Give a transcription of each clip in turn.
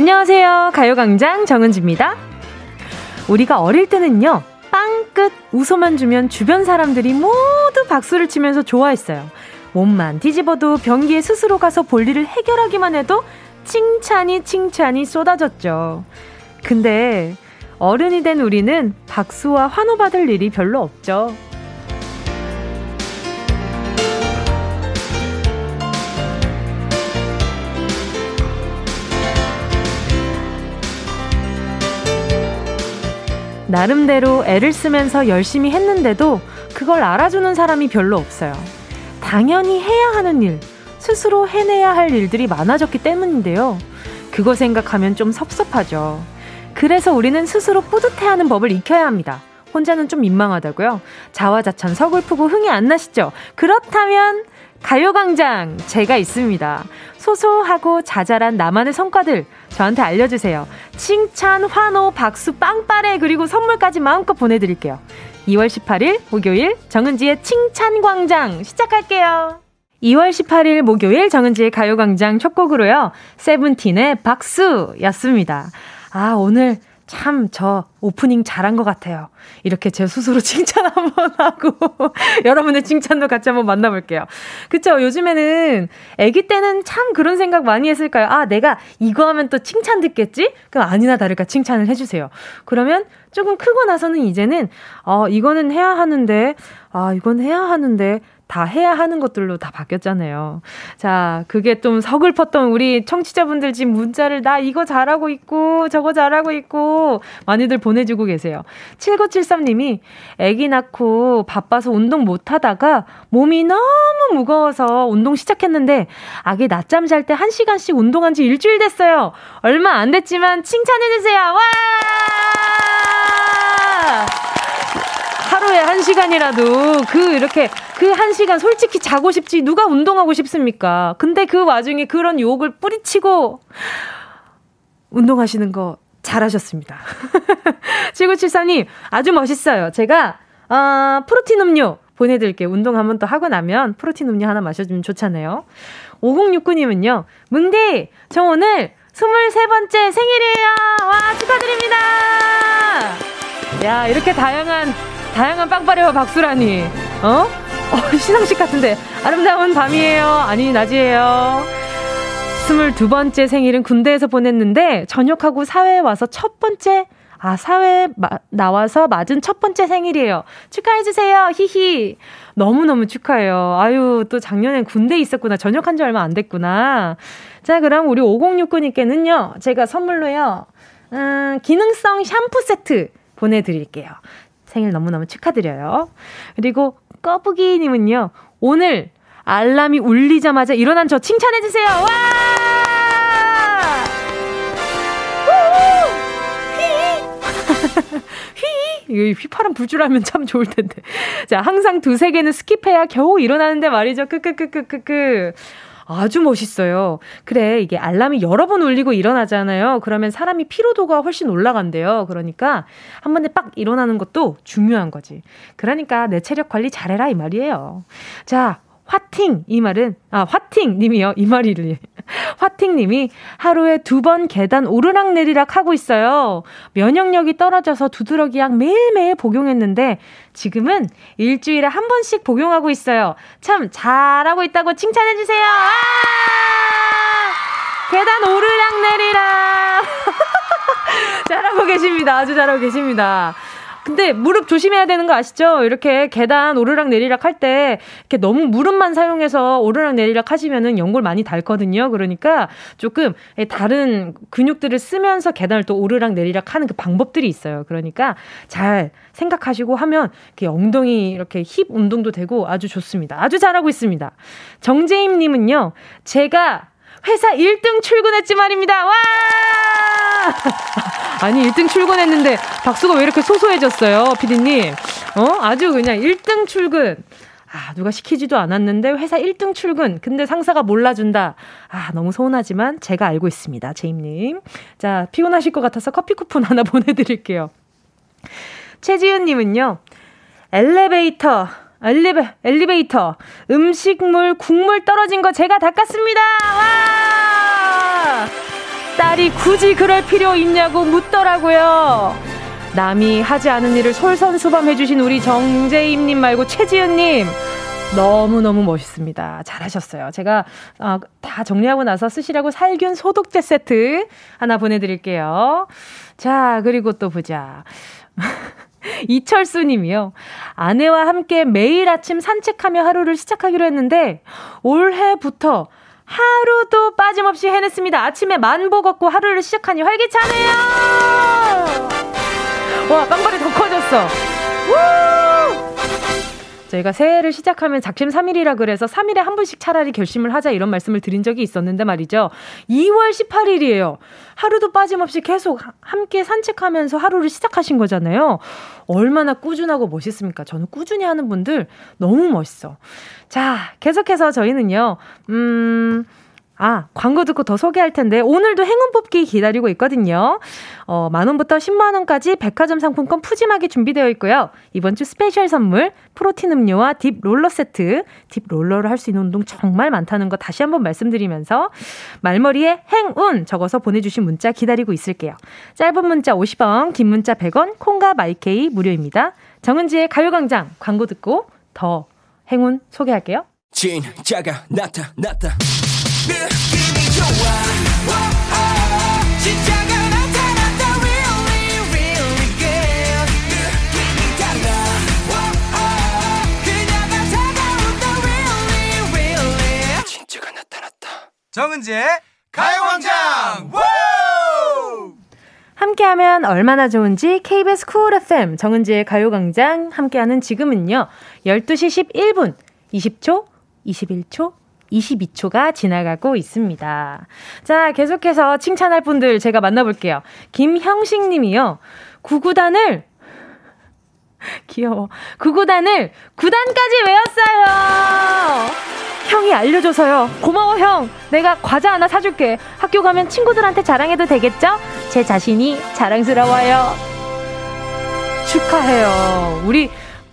안녕하세요. 가요광장 정은지입니다. 우리가 어릴 때는요, 빵끝 웃어만 주면 주변 사람들이 모두 박수를 치면서 좋아했어요. 몸만 뒤집어도 변기에 스스로 가서 볼일을 해결하기만 해도 칭찬이 칭찬이 쏟아졌죠. 근데 어른이 된 우리는 박수와 환호받을 일이 별로 없죠. 나름대로 애를 쓰면서 열심히 했는데도 그걸 알아주는 사람이 별로 없어요. 당연히 해야 하는 일, 스스로 해내야 할 일들이 많아졌기 때문인데요. 그거 생각하면 좀 섭섭하죠. 그래서 우리는 스스로 뿌듯해하는 법을 익혀야 합니다. 혼자는 좀 민망하다고요? 자화자찬 서글프고 흥이 안 나시죠? 그렇다면 가요광장 제가 있습니다. 소소하고 자잘한 나만의 성과들 저한테 알려주세요. 칭찬, 환호, 박수, 빵빠레 그리고 선물까지 마음껏 보내드릴게요. 2월 18일 목요일 정은지의 칭찬광장 시작할게요. 2월 18일 목요일 정은지의 가요광장 첫 곡으로요. 세븐틴의 박수였습니다. 아, 오늘 참 저 오프닝 잘한 것 같아요. 이렇게 제 스스로 칭찬 한번 하고 여러분의 칭찬도 같이 한번 만나볼게요. 그쵸? 요즘에는 아기 때는 참 그런 생각 많이 했을까요? 아, 내가 이거 하면 또 칭찬 듣겠지? 그럼 아니나 다를까 칭찬을 해주세요. 그러면 조금 크고 나서는 이제는 어, 이거는 해야 하는데 아, 이건 해야 하는데 다 해야 하는 것들로 다 바뀌었잖아요. 자, 그게 좀 서글펐던 우리 청취자분들 지금 문자를 나 이거 잘하고 있고 저거 잘하고 있고 많이들 보내주고 계세요. 7973님이 아기 낳고 바빠서 운동 못 하다가 몸이 너무 무거워서 운동 시작했는데 아기 낮잠 잘 때 1시간씩 운동한 지 일주일 됐어요. 얼마 안 됐지만 칭찬해주세요. 와! 하루에 한 시간이라도 그 이렇게 그 한 시간 솔직히 자고 싶지 누가 운동하고 싶습니까? 근데 그 와중에 그런 욕을 뿌리치고 운동하시는 거 잘하셨습니다. 7974님 아주 멋있어요. 제가 어, 프로틴 음료 보내드릴게요. 운동 한번 또 하고 나면 프로틴 음료 하나 마셔주면 좋잖아요. 5069님은요. 뭉디 저 오늘 23번째 생일이에요. 와 축하드립니다. 야 이렇게 다양한 다양한 빵빠레와 박수라니. 어? 어, 시상식 같은데. 아름다운 밤이에요. 아니, 낮이에요. 22번째 생일은 군대에서 보냈는데, 전역하고 사회에 와서 첫 번째, 아, 사회에 마, 나와서 맞은 첫 번째 생일이에요. 축하해주세요. 히히. 너무너무 축하해요. 아유, 또 작년엔 군대에 있었구나. 전역한 지 얼마 안 됐구나. 자, 그럼 우리 5069님께는요, 제가 선물로요, 음, 기능성 샴푸 세트 보내드릴게요. 생일 너무너무 축하드려요. 그리고 꺼부기님은요, 오늘 알람이 울리자마자 일어난 저 칭찬해주세요! 와! 휘! 휘! 휘파람 불 줄 알면 참 좋을 텐데. 자, 항상 두세 개는 스킵해야 겨우 일어나는데 말이죠. 크크크크크크. 아주 멋있어요. 그래, 이게 알람이 여러 번 울리고 일어나잖아요. 그러면 사람이 피로도가 훨씬 올라간대요. 그러니까 한 번에 빡 일어나는 것도 중요한 거지. 그러니까 내 체력 관리 잘해라 이 말이에요. 자, 화팅 이 말은 아 화팅 님이요 이 말이를 화팅 님이 하루에 두 번 계단 오르락 내리락 하고 있어요. 면역력이 떨어져서 두드러기 약 매일매일 복용했는데 지금은 일주일에 한 번씩 복용하고 있어요. 참 잘하고 있다고 칭찬해 주세요. 아! 계단 오르락 내리락 잘하고 계십니다. 아주 잘하고 계십니다. 근데 무릎 조심해야 되는 거 아시죠? 이렇게 계단 오르락 내리락 할 때 이렇게 너무 무릎만 사용해서 오르락 내리락 하시면은 연골 많이 닳거든요. 그러니까 조금 다른 근육들을 쓰면서 계단을 또 오르락 내리락 하는 그 방법들이 있어요. 그러니까 잘 생각하시고 하면 이렇게 엉덩이 이렇게 힙 운동도 되고 아주 좋습니다. 아주 잘하고 있습니다. 정재임 님은요. 제가 회사 1등 출근했지 말입니다. 와! 아니, 1등 출근했는데 박수가 왜 이렇게 소소해졌어요, 피디님? 어? 아주 그냥 1등 출근. 아, 누가 시키지도 않았는데 회사 1등 출근. 근데 상사가 몰라준다. 아, 너무 서운하지만 제가 알고 있습니다, 제임님. 자, 피곤하실 것 같아서 커피 쿠폰 하나 보내드릴게요. 최지은님은요, 엘리베이터. 엘리베, 엘리베이터. 음식물, 국물 떨어진 거 제가 닦았습니다. 와! 말이 굳이 그럴 필요 있냐고 묻더라고요. 남이 하지 않은 일을 솔선수범해주신 우리 정재임님 말고 최지은님. 너무너무 멋있습니다. 잘하셨어요. 제가 어, 다 정리하고 나서 쓰시라고 살균 소독제 세트 하나 보내드릴게요. 자, 그리고 또 보자. 이철수 님이요. 아내와 함께 매일 아침 산책하며 하루를 시작하기로 했는데 올해부터 하루도 빠짐없이 해냈습니다. 아침에 만보 걷고 하루를 시작하니 활기차네요! 와, 빵발이 더 커졌어. 우! 저희가 새해를 시작하면 작심 3일이라 그래서 3일에 한 번씩 차라리 결심을 하자 이런 말씀을 드린 적이 있었는데 말이죠. 2월 18일이에요. 하루도 빠짐없이 계속 함께 산책하면서 하루를 시작하신 거잖아요. 얼마나 꾸준하고 멋있습니까? 저는 꾸준히 하는 분들 너무 멋있어. 자, 계속해서 저희는요, 음, 아, 광고 듣고 더 소개할 텐데, 오늘도 행운 뽑기 기다리고 있거든요. 어, 만 원부터 10만 원까지 백화점 상품권 푸짐하게 준비되어 있고요. 이번 주 special 선물, 프로틴 음료와 deep roller 세트, deep roller를 할수 있는 운동 정말 많다는 거 다시 한번 말씀드리면서, 말머리에 행운 적어서 보내 주신 문자 기다리고 있을게요. 짧은 문자 50원, 긴 문자 100원, 콩과 마이케이 무료입니다. 정은지의 가요광장 광고 듣고 더 행운 소개할게요. 진짜가 나타났다. 느낌이 좋아. 진짜가 나타났다. Really really good 느낌이 달라. 그녀가 다가온다 really really. 진짜가 나타났다. 정은지의 가요광장. 함께하면 얼마나 좋은지 KBS 쿨 FM 정은지의 가요광장 함께하는 지금은요 12시 11분 20초 21초 22초가 지나가고 있습니다. 자, 계속해서 칭찬할 분들 제가 만나볼게요. 김형식 님이요. 구구단을 귀여워. 구구단을 9단까지 외웠어요. 형이 알려줘서요. 고마워, 형. 내가 과자 하나 사줄게. 학교 가면 친구들한테 자랑해도 되겠죠? 제 자신이 자랑스러워요. 축하해요. 우리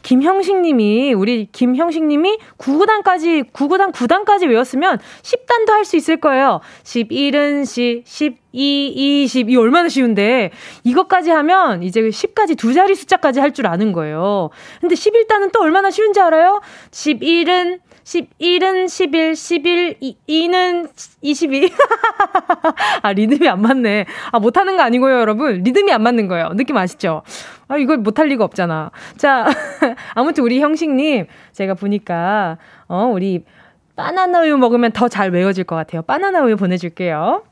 김형식 님이, 우리 김형식 님이 9구단까지, 9구단 9단까지 외웠으면 10단도 할 수 있을 거예요. 11은 10, 12, 20. 이 얼마나 쉬운데. 이것까지 하면 이제 10까지 두 자리 숫자까지 할 줄 아는 거예요. 근데 11단은 또 얼마나 쉬운지 알아요? 11은 11은 11, 11, 2, 2는 22. 아, 리듬이 안 맞네. 아, 못하는 거 아니고요, 여러분. 리듬이 안 맞는 거예요. 느낌 아시죠? 아, 이걸 못할 리가 없잖아. 자, 아무튼 우리 형식님, 제가 보니까, 어, 우리 바나나 우유 먹으면 더 잘 외워질 것 같아요. 바나나 우유 보내줄게요.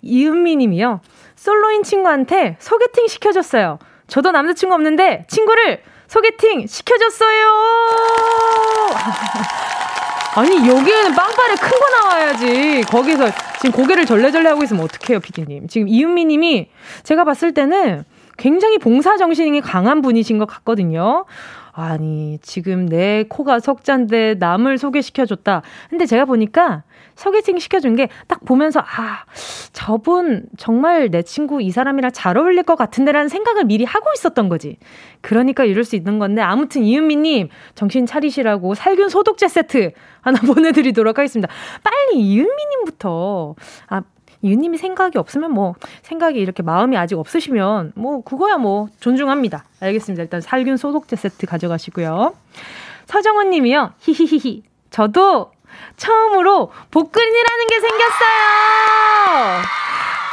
이은미 님이요. 솔로인 친구한테 소개팅 시켜줬어요. 저도 남자친구 없는데 친구를 소개팅 시켜줬어요! 아니, 여기에는 빵빠레 큰 거 나와야지. 거기서 지금 고개를 절레절레 하고 있으면 어떡해요, 피디님. 지금 이은미 님이 제가 봤을 때는 굉장히 봉사 정신이 강한 분이신 것 같거든요. 아니, 지금 내 코가 석잔데 남을 소개시켜줬다. 근데 제가 보니까 소개팅 시켜준 게 딱 보면서, 아, 저분 정말 내 친구 이 사람이랑 잘 어울릴 것 같은데라는 생각을 미리 하고 있었던 거지. 그러니까 이럴 수 있는 건데, 아무튼 이은미님, 정신 차리시라고 살균 소독제 세트 하나 보내드리도록 하겠습니다. 빨리 이은미님부터, 아, 이은님이 생각이 없으면 뭐 생각이 이렇게 마음이 아직 없으시면 뭐 그거야 뭐 존중합니다. 알겠습니다. 일단 살균 소독제 세트 가져가시고요. 서정원 님이요. 히히히히. 저도 처음으로 복근이라는 게 생겼어요.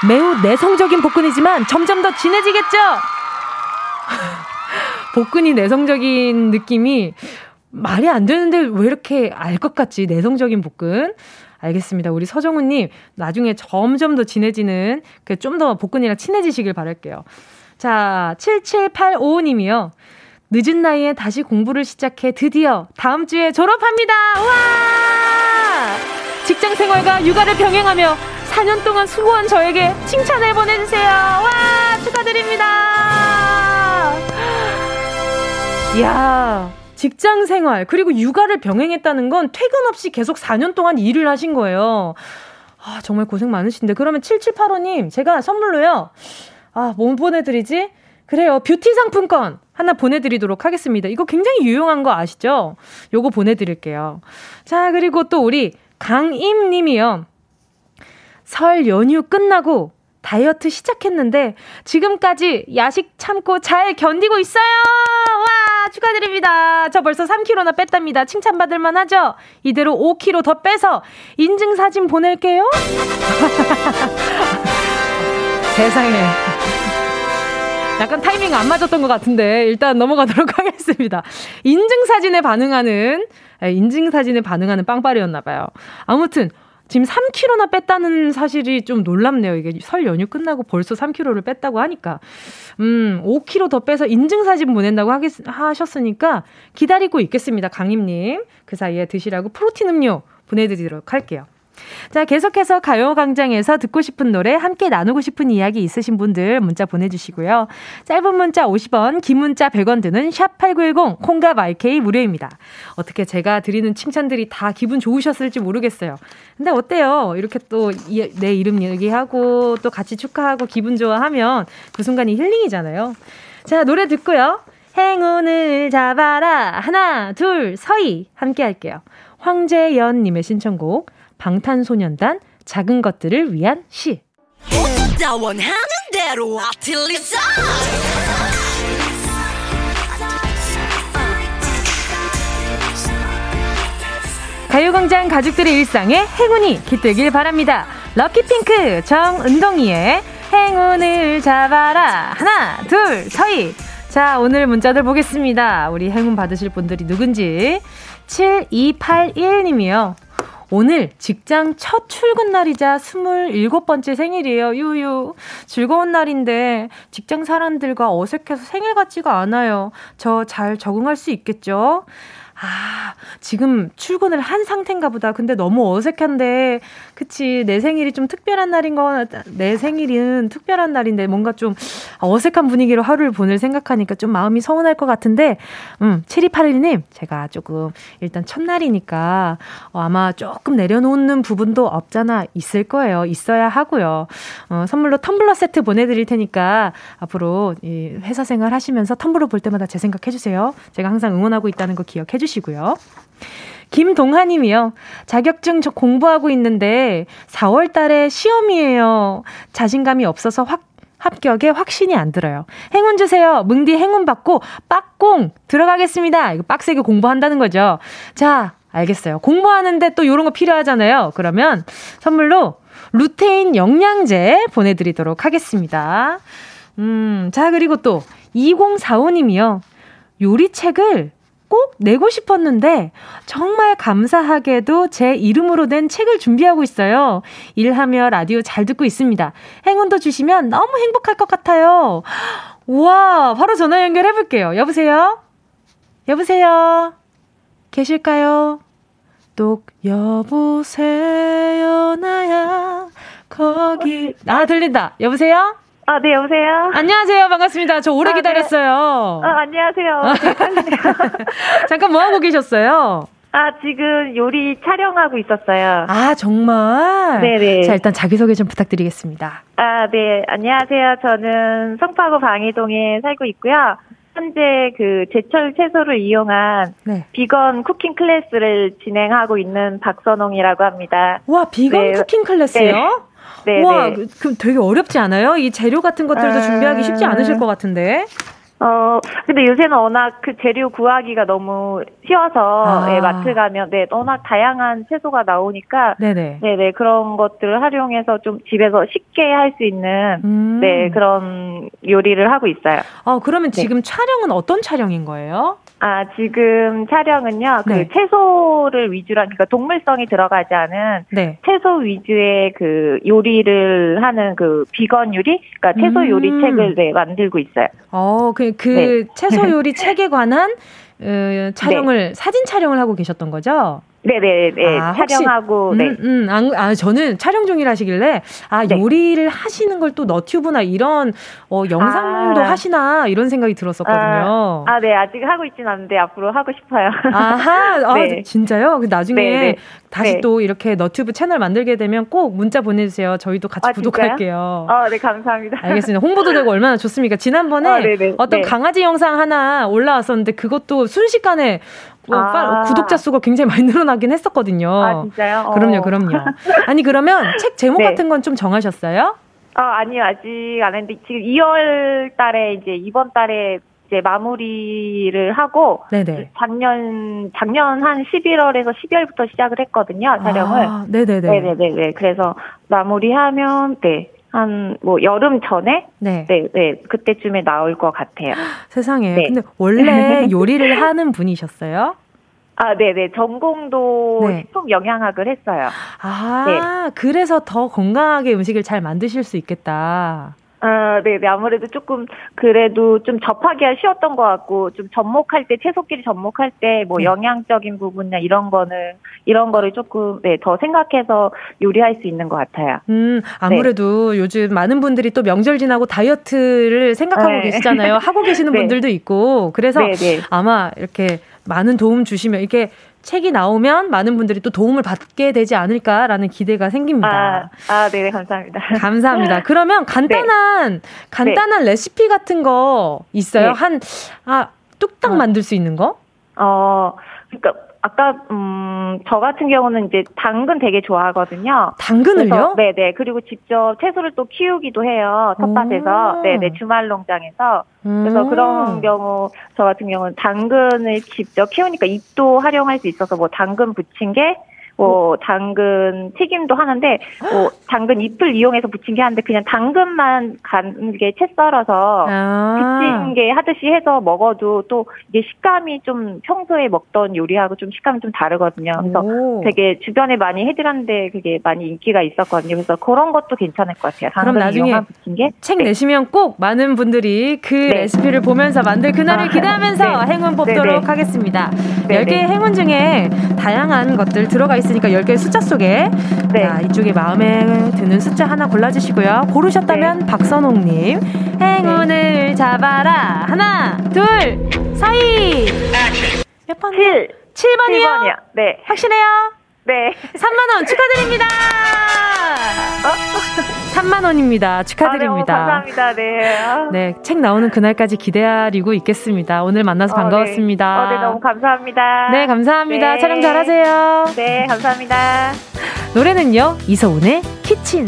매우 내성적인 복근이지만 점점 더 진해지겠죠? 복근이 내성적인 느낌이 말이 안 되는데 왜 이렇게 알 것 같지? 내성적인 복근. 알겠습니다. 우리 서정우님, 나중에 점점 더 진해지는, 그 좀 더 복근이랑 친해지시길 바랄게요. 자, 7785님이요. 늦은 나이에 다시 공부를 시작해 드디어 다음 주에 졸업합니다! 우와! 직장 생활과 육아를 병행하며 4년 동안 수고한 저에게 칭찬을 보내주세요. 와! 축하드립니다! 이야. 직장 생활, 그리고 육아를 병행했다는 건 퇴근 없이 계속 4년 동안 일을 하신 거예요. 아, 정말 고생 많으신데. 그러면 7785님, 제가 선물로요. 아, 뭐 보내드리지? 그래요. 뷰티 상품권 하나 보내드리도록 하겠습니다. 이거 굉장히 유용한 거 아시죠? 요거 보내드릴게요. 자, 그리고 또 우리 강임 님이요. 설 연휴 끝나고 다이어트 시작했는데 지금까지 야식 참고 잘 견디고 있어요. 와, 축하드립니다. 저 벌써 3kg나 뺐답니다. 칭찬받을 만 하죠? 이대로 5kg 더 빼서 인증사진 보낼게요. 세상에. 약간 타이밍 안 맞았던 것 같은데 일단 넘어가도록 하겠습니다. 인증사진에 반응하는 인증사진에 반응하는 빵빠리였나 봐요. 아무튼 지금 3kg나 뺐다는 사실이 좀 놀랍네요. 이게 설 연휴 끝나고 벌써 3kg를 뺐다고 하니까. 음, 5kg 더 빼서 인증사진 보낸다고 하겠, 하셨으니까 기다리고 있겠습니다. 강림님. 그 사이에 드시라고 프로틴 음료 보내드리도록 할게요. 자, 계속해서 가요광장에서 듣고 싶은 노래, 함께 나누고 싶은 이야기 있으신 분들 문자 보내주시고요. 짧은 문자 50원, 긴 문자 100원 드는 샵8910, 콩과 마이케이 무료입니다. 어떻게 제가 드리는 칭찬들이 다 기분 좋으셨을지 모르겠어요. 근데 어때요? 이렇게 또 내 이름 얘기하고 또 같이 축하하고 기분 좋아하면 그 순간이 힐링이잖아요. 자, 노래 듣고요. 행운을 잡아라. 하나, 둘, 서희. 함께 할게요. 황재연님의 신청곡. 방탄소년단 작은 것들을 위한 시. 가요광장 가족들의 일상에 행운이 깃들길 바랍니다. 럭키핑크 정은동이의 행운을 잡아라. 하나, 둘, 서희. 자, 오늘 문자들 보겠습니다. 우리 행운 받으실 분들이 누군지. 7281님이요. 오늘 직장 첫 출근 날이자 27번째 생일이에요. 유유. 즐거운 날인데 직장 사람들과 어색해서 생일 같지가 않아요. 저 잘 적응할 수 있겠죠? 아, 지금 출근을 한 상태인가 보다. 근데 너무 어색한데, 그치. 내 생일이 좀 특별한 날인 거, 내 생일은 특별한 날인데, 뭔가 좀 어색한 분위기로 하루를 보낼 생각하니까 좀 마음이 서운할 것 같은데, 음, 7281님, 제가 조금, 일단 첫날이니까, 어, 아마 조금 내려놓는 부분도 없잖아 있을 거예요. 있어야 하고요. 어, 선물로 텀블러 세트 보내드릴 테니까, 앞으로 이 회사 생활 하시면서 텀블러 볼 때마다 제 생각 해주세요. 제가 항상 응원하고 있다는 거 기억해 주세요. 해주시고요. 김동하님이요. 자격증 저 공부하고 있는데 4월 달에 시험이에요. 자신감이 없어서 확 합격에 확신이 안 들어요. 행운 주세요. 뭉디 행운 받고 빡공 들어가겠습니다. 이거 빡세게 공부한다는 거죠. 자, 알겠어요. 공부하는데 또 이런 거 필요하잖아요. 그러면 선물로 루테인 영양제 보내드리도록 하겠습니다. 음, 자, 그리고 또 2045님이요. 요리책을 꼭 내고 싶었는데 정말 감사하게도 제 이름으로 된 책을 준비하고 있어요. 일하며 라디오 잘 듣고 있습니다. 행운도 주시면 너무 행복할 것 같아요. 와, 바로 전화 연결해 볼게요. 여보세요? 여보세요? 계실까요? 똑 여보세요 나야 거기 아 들린다. 여보세요? 아, 네, 여보세요? 안녕하세요. 반갑습니다. 저 오래 아, 네. 기다렸어요. 네. 아, 안녕하세요. 잠깐 뭐 하고 계셨어요? 아, 지금 요리 촬영하고 있었어요. 아, 정말? 네네. 자, 일단 자기소개 좀 부탁드리겠습니다. 아, 네. 안녕하세요. 저는 송파구 방이동에 살고 있고요. 현재 그 제철 채소를 이용한 네. 비건 cooking class를 진행하고 있는 박선홍이라고 합니다. 와, 비건 네. cooking class요? 네. 네. 와, 네. 그럼 되게 어렵지 않아요? 이 재료 같은 것들도 아... 준비하기 쉽지 않으실 것 같은데. 어, 근데 요새는 워낙 그 재료 구하기가 너무 쉬워서, 아. 예, 마트 가면, 네, 워낙 다양한 채소가 나오니까, 네네. 네네, 그런 것들을 활용해서 좀 집에서 쉽게 할 수 있는, 음. 네, 그런 요리를 하고 있어요. 어, 그러면 네. 지금 촬영은 어떤 촬영인 거예요? 아, 지금 촬영은요, 그 네. 채소를 위주로, 그러니까 동물성이 들어가지 않은 네. 채소 위주의 그 요리를 하는 그 비건 요리? 그러니까 채소 음. 요리 책을 네, 만들고 있어요. 어, 그, 그 네. 채소 요리 책에 관한 어, 촬영을, 네. 사진 촬영을 하고 계셨던 거죠? 네네, 네. 아, 촬영하고, 음, 네. 음, 아, 아, 저는 촬영 중이라시길래, 아, 네. 요리를 하시는 걸 또 너튜브나 이런, 어, 영상도 아. 하시나, 이런 생각이 들었었거든요. 아, 아, 네. 아직 하고 있진 않은데, 앞으로 하고 싶어요. 아하, 아, 네. 진짜요? 그 나중에 네, 네. 다시 네. 또 이렇게 너튜브 채널 만들게 되면 꼭 문자 보내주세요. 저희도 같이 아, 구독할게요. 아, 네, 감사합니다. 알겠습니다. 홍보도 되고 얼마나 좋습니까? 지난번에 아, 어떤 강아지 영상 하나 올라왔었는데, 그것도 순식간에 뭐 아. 구독자 수가 굉장히 많이 늘어나긴 했었거든요. 아, 진짜요? 그럼요, 어. 그럼요. 아니, 그러면 책 제목 네. 같은 건 좀 정하셨어요? 어, 아니요, 아직 안 했는데, 지금 2월 달에 이제 이번 달에 이제 마무리를 하고 네네. 작년 작년 한 11월에서 12월부터 시작을 했거든요 촬영을. 아, 네네네. 네네네. 그래서 마무리하면 네. 한 뭐 여름 전에 네. 네, 네 그때쯤에 나올 것 같아요. 세상에. 네. 근데 원래 요리를 하는 분이셨어요? 아, 네네. 전공도 네. 식품 영양학을 했어요. 아, 네. 그래서 더 건강하게 음식을 잘 만드실 수 있겠다. 아, 네, 네. 아무래도 조금 그래도 좀 접하기가 쉬웠던 것 같고 좀 접목할 때 채소끼리 접목할 때뭐 네. 영양적인 부분이나 이런 거는 이런 거를 조금 네, 더 생각해서 요리할 수 있는 것 같아요. 음, 아무래도 네. 요즘 많은 분들이 또 명절 지나고 다이어트를 생각하고 네. 계시잖아요. 하고 계시는 네. 분들도 있고 그래서 네, 네. 아마 이렇게 많은 도움 주시면 이게 책이 나오면 많은 분들이 또 도움을 받게 되지 않을까라는 기대가 생깁니다. 아, 아 네, 감사합니다. 감사합니다. 그러면 간단한 네. 간단한 네. 레시피 같은 거 있어요? 네. 한 아, 뚝딱 어. 만들 수 있는 거? 어, 그러니까 아까 음 저 같은 경우는 이제 당근 되게 좋아하거든요. 당근을요? 네 네. 그리고 직접 채소를 또 키우기도 해요. 텃밭에서. 네 네. 주말 농장에서. 그래서 음. 그런 경우 저 같은 경우는 당근을 직접 키우니까 잎도 활용할 수 있어서 뭐 당근 게 뭐 당근 튀김도 하는데 뭐 당근 잎을 이용해서 부친 게 하는데 그냥 당근만 간게 채 썰어서 아. 부친 게 하듯이 해서 먹어도 또 이게 식감이 좀 평소에 먹던 요리하고 좀 식감이 좀 다르거든요. 그래서 오. 되게 주변에 많이 해드렸는데 그게 많이 인기가 있었거든요. 그래서 그런 것도 괜찮을 것 같아요. 그럼 나중에 부친 게. 책 네. 내시면 꼭 많은 분들이 그 네. 레시피를 보면서 만들 그날을 아, 기대하면서 네. 행운 뽑도록 네, 네. 하겠습니다. 네, 10개의 행운 중에 다양한 것들 들어가 있습니다. 있으니까 10개의 숫자 속에 네. 자, 이쪽에 마음에 드는 숫자 하나 골라주시고요. 고르셨다면 네. 박선홍님 행운을 네. 잡아라 하나 둘 사이 몇 번? 7 7번이요? 7번이요. 네. 확실해요? 네. 3만 원 축하드립니다! 어? 3만 원입니다. 축하드립니다. 아, 네, 감사합니다. 네. 아. 네, 책 나오는 그날까지 기다리고 있겠습니다. 오늘 만나서 어, 반가웠습니다. 네. 어, 네, 너무 감사합니다. 네, 감사합니다. 네. 촬영 잘하세요. 네, 감사합니다. 노래는요, 이서운의 키친.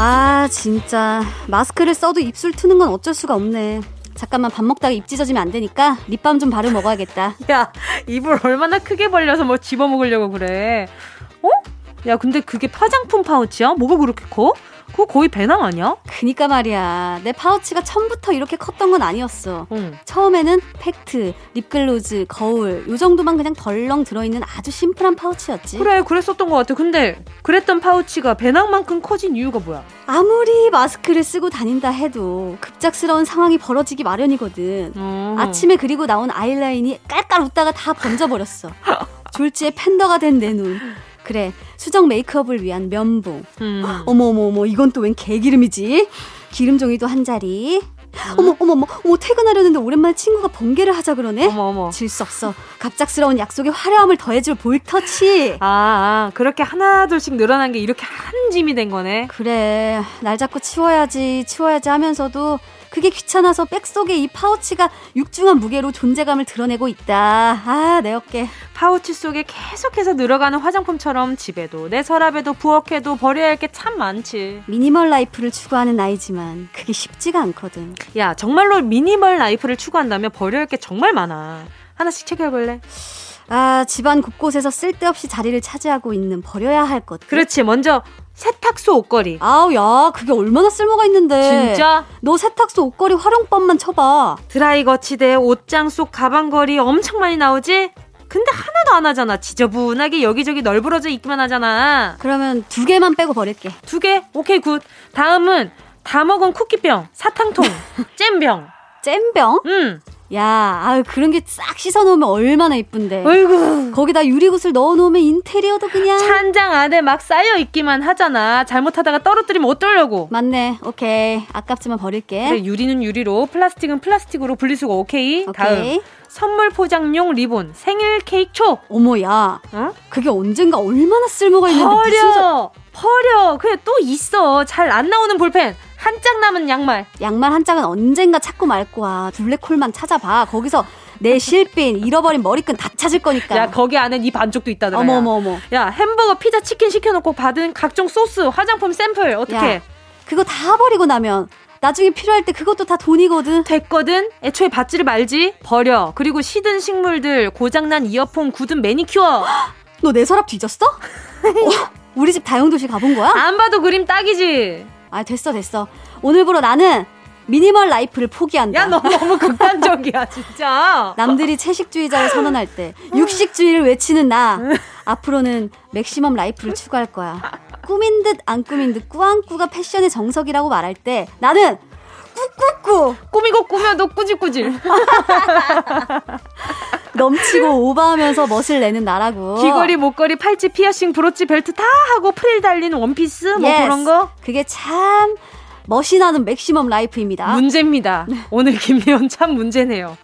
아, 진짜. 마스크를 써도 입술 트는 건 어쩔 수가 없네. 잠깐만 밥 먹다가 입 찢어지면 안 되니까 립밤 좀 바르고 먹어야겠다. 야, 입을 얼마나 크게 벌려서 뭐 집어 먹으려고 그래. 어? 야, 근데 그게 화장품 파우치야? 뭐가 그렇게 커? 그거 거의 배낭 아니야? 그니까 말이야. 내 파우치가 처음부터 이렇게 컸던 건 아니었어. 응. 처음에는 팩트, 립글로즈, 거울 요 정도만 그냥 덜렁 들어있는 아주 심플한 파우치였지. 그래, 그랬었던 것 같아. 근데 그랬던 파우치가 배낭만큼 커진 이유가 뭐야? 아무리 마스크를 쓰고 다닌다 해도 급작스러운 상황이 벌어지기 마련이거든. 어. 아침에 그리고 나온 아이라인이 깔깔 웃다가 다 번져버렸어. 졸지에 팬더가 된 내 눈. 그래 수정 메이크업을 위한 면봉. 음. 어머어머어머 이건 또 웬 개기름이지? 기름종이도 한 자리. 음. 어머 어머 어머 어머 퇴근하려는데 오랜만에 친구가 번개를 하자 그러네. 어머 어머. 질 수 없어. 갑작스러운 약속에 화려함을 더해줄 볼터치. 아, 아 그렇게 하나 둘씩 늘어난 게 이렇게 한 짐이 된 거네. 그래 날 자꾸 치워야지 치워야지 하면서도 그게 귀찮아서 백 속에 이 파우치가 육중한 무게로 존재감을 드러내고 있다. 아, 내 어깨. 파우치 속에 계속해서 늘어가는 화장품처럼 집에도 내 서랍에도 부엌에도 버려야 할 게 참 많지. 미니멀 라이프를 추구하는 나이지만 그게 쉽지가 않거든. 야, 정말로 미니멀 라이프를 추구한다면 버려야 할 게 정말 많아. 하나씩 체크해 볼래? 아, 집안 곳곳에서 쓸데없이 자리를 차지하고 있는 버려야 할 것. 그렇지. 먼저 세탁소 옷걸이. 아우, 야, 그게 얼마나 쓸모가 있는데. 진짜? 너 세탁소 옷걸이 활용법만 쳐봐. 드라이 거치대, 옷장 속 가방걸이 엄청 많이 나오지? 근데 하나도 안 하잖아. 지저분하게 여기저기 널브러져 있기만 하잖아. 그러면 두 개만 빼고 버릴게. 두 개? 오케이, good. 다음은 다 먹은 쿠키병, 사탕통, 잼병. 잼병? 응. 야, 아 그런 게 싹 씻어놓으면 얼마나 이쁜데. 어이구. 거기다 유리구슬 넣어놓으면 인테리어도 그냥. 찬장 안에 막 쌓여 있기만 하잖아. 잘못하다가 떨어뜨리면 어쩌려고. 맞네. 오케이. 아깝지만 버릴게. 그래, 유리는 유리로, 플라스틱은 플라스틱으로 분리수거 오케이. 오케이. 다음. 선물 포장용 리본, 생일 케이크 초. 어머야. 어? 그게 언젠가 얼마나 쓸모가 있는데 버려. 무슨 소... 버려. 그래 또 있어. 잘 안 나오는 볼펜. 한 짝 남은 양말. 양말 한 짝은 언젠가 찾고 말 거야. 블랙홀만 찾아봐. 거기서 내 실핀, 잃어버린 머리끈 다 찾을 거니까. 야, 거기 안에 네 반쪽도 있다더라. 어머머머. 야, 햄버거, 피자, 치킨 시켜놓고 받은 각종 소스, 화장품 샘플, 어떻게? 그거 다 버리고 나면 나중에 필요할 때 그것도 다 돈이거든. 됐거든. 애초에 받지를 말지. 버려. 그리고 시든 식물들, 고장난 이어폰, 굳은 매니큐어. 너 내 서랍 뒤졌어? 어, 우리 집 다용도실 가본 거야? 안 봐도 그림 딱이지. 아 됐어 됐어. 오늘부로 나는 미니멀 라이프를 포기한다. 야, 너 너무 극단적이야, 진짜. 남들이 채식주의자를 선언할 때 육식주의를 외치는 나. 앞으로는 맥시멈 라이프를 추구할 거야. 꾸민 듯 안 꾸민 듯 꾸안꾸가 패션의 정석이라고 말할 때 나는 꾸꾸꾸 꾸미고 꾸며도 꾸질꾸질 넘치고 오버하면서 멋을 내는 나라고 귀걸이 목걸이 팔찌 피어싱 브로치 벨트 다 하고 프릴 달린 원피스 뭐 yes. 그런 거 그게 참 멋이 나는 맥시멈 라이프입니다. 문제입니다. 네. 오늘 김미연 참 문제네요.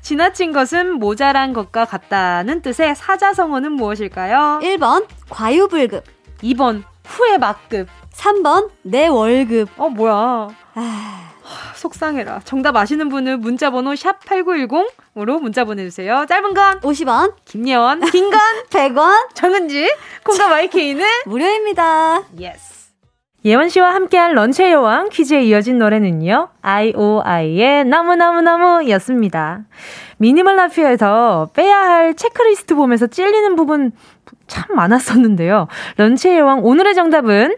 지나친 것은 모자란 것과 같다는 뜻의 사자성어는 무엇일까요? 1번 과유불급 2번 후회 막급 3번 내 월급 어 뭐야 아... 속상해라. 정답 아시는 분은 문자 번호 샵 8910으로 문자 보내주세요. 짧은 건 50원, 김예원, 긴 건 100원, 정은지, 콩과 마이케이는 무료입니다. Yes. 예원 씨와 함께한 런치의 여왕 퀴즈에 이어진 노래는요. IOI의 너무너무너무 였습니다. 미니멀 라이프에서 빼야 할 체크리스트 보면서 찔리는 부분 참 많았었는데요. 런치의 여왕 오늘의 정답은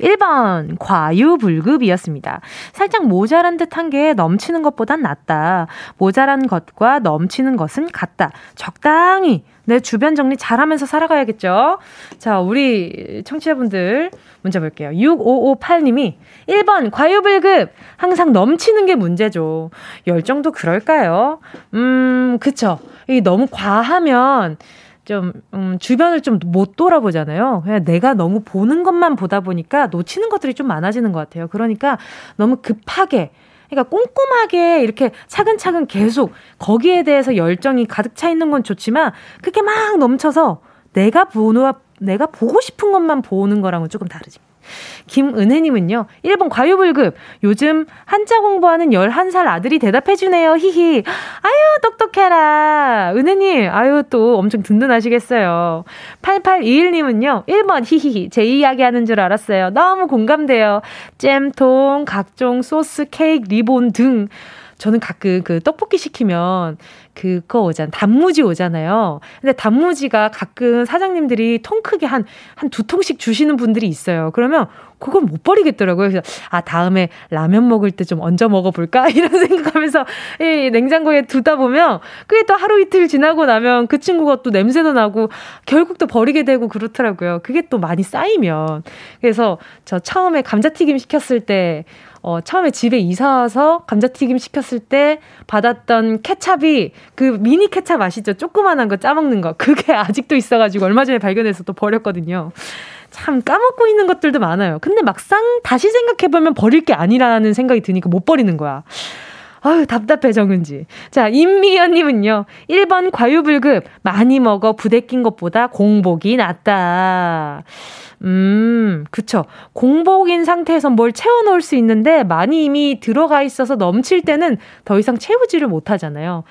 1번 과유불급이었습니다. 살짝 모자란 듯한 게 넘치는 것보단 낫다. 모자란 것과 넘치는 것은 같다. 적당히 내 주변 정리 잘하면서 살아가야겠죠. 자, 우리 청취자분들 문자 볼게요. 6558님이 1번 과유불급 항상 넘치는 게 문제죠. 열정도 그럴까요? 음, 그쵸. 이 너무 과하면 좀, 음, 주변을 좀 못 돌아보잖아요. 그냥 내가 너무 보는 것만 보다 보니까 놓치는 것들이 좀 많아지는 것 같아요. 그러니까 너무 급하게, 그러니까 꼼꼼하게 이렇게 차근차근 계속 거기에 대해서 열정이 가득 차 있는 건 좋지만 그게 막 넘쳐서 내가 보는, 내가 보고 싶은 것만 보는 거랑은 조금 다르지. 김은혜님은요, 1번 과유불급. 요즘 한자 공부하는 11살 아들이 대답해주네요. 히히. 아유, 똑똑해라. 은혜님, 아유, 또 엄청 든든하시겠어요. 8821님은요, 1번 히히히. 제 이야기 하는 줄 알았어요. 너무 공감돼요. 잼통, 각종 소스, 케이크, 리본 등. 저는 가끔 그 떡볶이 시키면 그거 오잖아. 단무지 오잖아요. 근데 단무지가 가끔 사장님들이 통 크게 한, 한 두 통씩 주시는 분들이 있어요. 그러면 그걸 못 버리겠더라고요. 그래서 아, 다음에 라면 먹을 때 좀 얹어 먹어볼까? 이런 생각하면서 이 냉장고에 두다 보면 그게 또 하루 이틀 지나고 나면 그 친구가 또 냄새도 나고 결국 또 버리게 되고 그렇더라고요. 그게 또 많이 쌓이면. 그래서 저 처음에 감자튀김 시켰을 때 어, 처음에 집에 이사 와서 감자튀김 시켰을 때 받았던 케찹이 그 미니 케찹 아시죠? 조그만한 거 짜먹는 거. 그게 아직도 있어가지고 얼마 전에 발견해서 또 버렸거든요. 참 까먹고 있는 것들도 많아요. 근데 막상 다시 생각해보면 버릴 게 아니라는 생각이 드니까 못 버리는 거야. 아유, 답답해, 정은지. 자, 임미연님은요, 1번 과유불급. 많이 먹어 부대낀 것보다 공복이 낫다. 음, 그쵸. 공복인 상태에서 뭘 채워놓을 수 있는데 많이 이미 들어가 있어서 넘칠 때는 더 이상 채우지를 못하잖아요.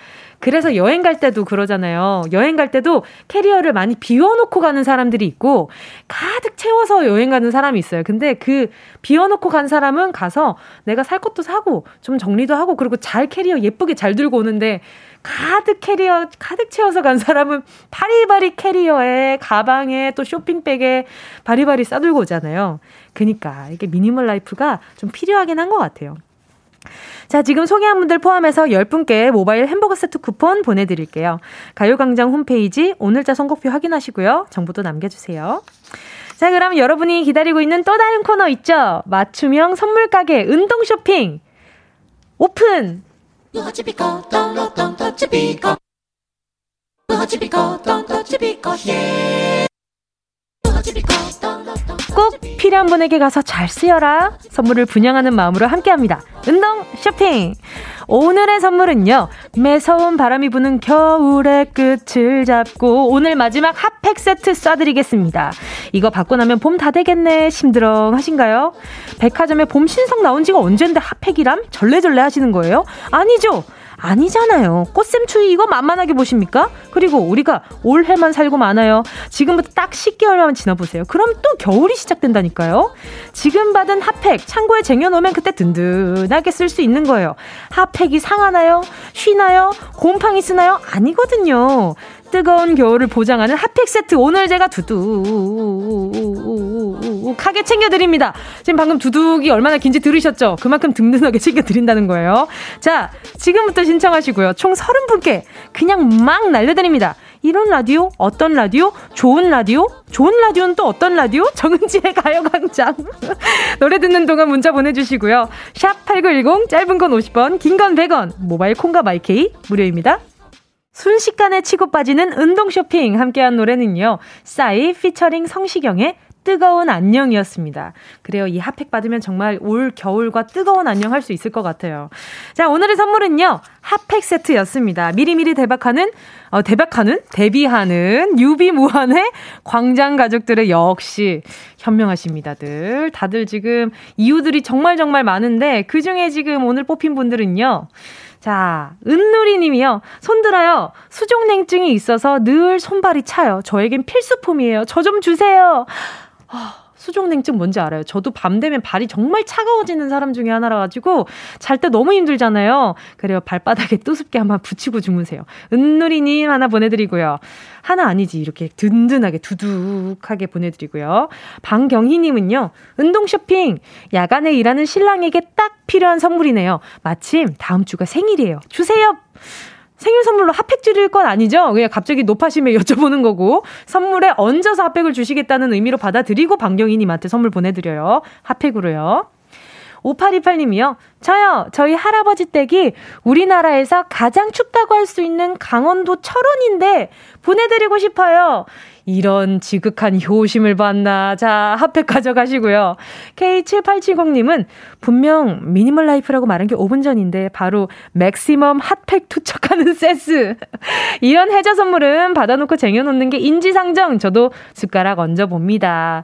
그래서 여행 갈 때도 그러잖아요. 여행 갈 때도 캐리어를 많이 비워놓고 가는 사람들이 있고 가득 채워서 여행 가는 사람이 있어요. 근데 그 비워놓고 간 사람은 가서 내가 살 것도 사고 좀 정리도 하고 그리고 잘 캐리어 예쁘게 잘 들고 오는데 가득 캐리어 가득 채워서 간 사람은 바리바리 캐리어에 가방에 또 쇼핑백에 바리바리 싸들고 오잖아요. 그니까 이게 미니멀 라이프가 좀 필요하긴 한 것 같아요. 자, 지금 소개한 분들 포함해서 10분께 모바일 햄버거 세트 쿠폰 보내드릴게요. 가요광장 홈페이지 오늘자 선곡표 확인하시고요. 정보도 남겨주세요. 자, 그럼 여러분이 기다리고 있는 또 다른 코너 있죠? 맞춤형 선물 가게 운동 쇼핑 오픈! 꼭 필요한 분에게 가서 잘 쓰여라. 선물을 분양하는 마음으로 함께합니다. 운동 쇼핑. 오늘의 선물은요. 매서운 바람이 부는 겨울의 끝을 잡고 오늘 마지막 핫팩 세트 쏴드리겠습니다. 이거 받고 나면 봄 다 되겠네 심드렁 하신가요? 백화점에 봄 신상 나온 지가 언젠데 핫팩이람? 절레절레 하시는 거예요? 아니죠. 아니잖아요. 꽃샘 추위 이거 만만하게 보십니까? 그리고 우리가 올해만 살고 많아요. 지금부터 딱 10개월만 지나보세요. 그럼 또 겨울이 시작된다니까요. 지금 받은 핫팩 창고에 쟁여놓으면 그때 든든하게 쓸 수 있는 거예요. 핫팩이 상하나요? 쉬나요? 곰팡이 쓰나요? 아니거든요. 뜨거운 겨울을 보장하는 핫팩 세트 오늘 제가 두둑하게 챙겨드립니다. 지금 방금 두둑이 얼마나 긴지 들으셨죠? 그만큼 든든하게 챙겨드린다는 거예요. 자, 지금부터 신청하시고요. 총 30분께 그냥 막 날려드립니다. 이런 라디오? 어떤 라디오? 좋은 라디오? 좋은 라디오는 또 어떤 라디오? 정은지의 가요광장. 노래 듣는 동안 문자 보내주시고요. 샵 8910, 짧은 건 50원, 긴 건 100원, 모바일 콩과 마이케이 무료입니다. 순식간에 치고 빠지는 운동 쇼핑 함께한 노래는요. 싸이 피처링 성시경의 뜨거운 안녕이었습니다. 그래요. 이 핫팩 받으면 정말 올 겨울과 뜨거운 안녕 할 수 있을 것 같아요. 자, 오늘의 선물은요. 핫팩 세트였습니다. 미리미리 대박하는, 어, 대박하는? 대비하는 유비무환의 광장 가족들의 역시 현명하십니다들. 다들 지금 이유들이 정말 정말 많은데 그 중에 지금 오늘 뽑힌 분들은요. 자, 은누리 님이요. 손들어요. 수족냉증이 있어서 늘 손발이 차요. 저에겐 필수품이에요. 저 좀 주세요. 아, 수족냉증 뭔지 알아요. 저도 밤 되면 발이 정말 차가워지는 사람 중에 하나라 가지고 잘 때 너무 힘들잖아요. 그래요. 발바닥에 뚜습게 한번 붙이고 주무세요. 은누리님 하나 보내드리고요. 하나 아니지. 이렇게 든든하게 두둑하게 보내드리고요. 방경희님은요. 운동 쇼핑. 야간에 일하는 신랑에게 딱 필요한 선물이네요. 마침 다음 주가 생일이에요. 주세요. 생일 선물로 핫팩 드릴 건 아니죠? 그냥 갑자기 높아심에 여쭤보는 거고 선물에 얹어서 핫팩을 주시겠다는 의미로 받아들이고 방경희님한테 선물 보내드려요. 핫팩으로요. 5828님이요. 저요, 저희 할아버지 댁이 우리나라에서 가장 춥다고 할 수 있는 강원도 철원인데 보내드리고 싶어요. 이런 지극한 효심을 봤나. 자, 핫팩 가져가시고요. K7870님은 분명 미니멀 라이프라고 말한 게 5분 전인데 바로 맥시멈 핫팩 투척하는 센스. 이런 혜자 선물은 받아놓고 쟁여놓는 게 인지상정. 저도 숟가락 얹어봅니다.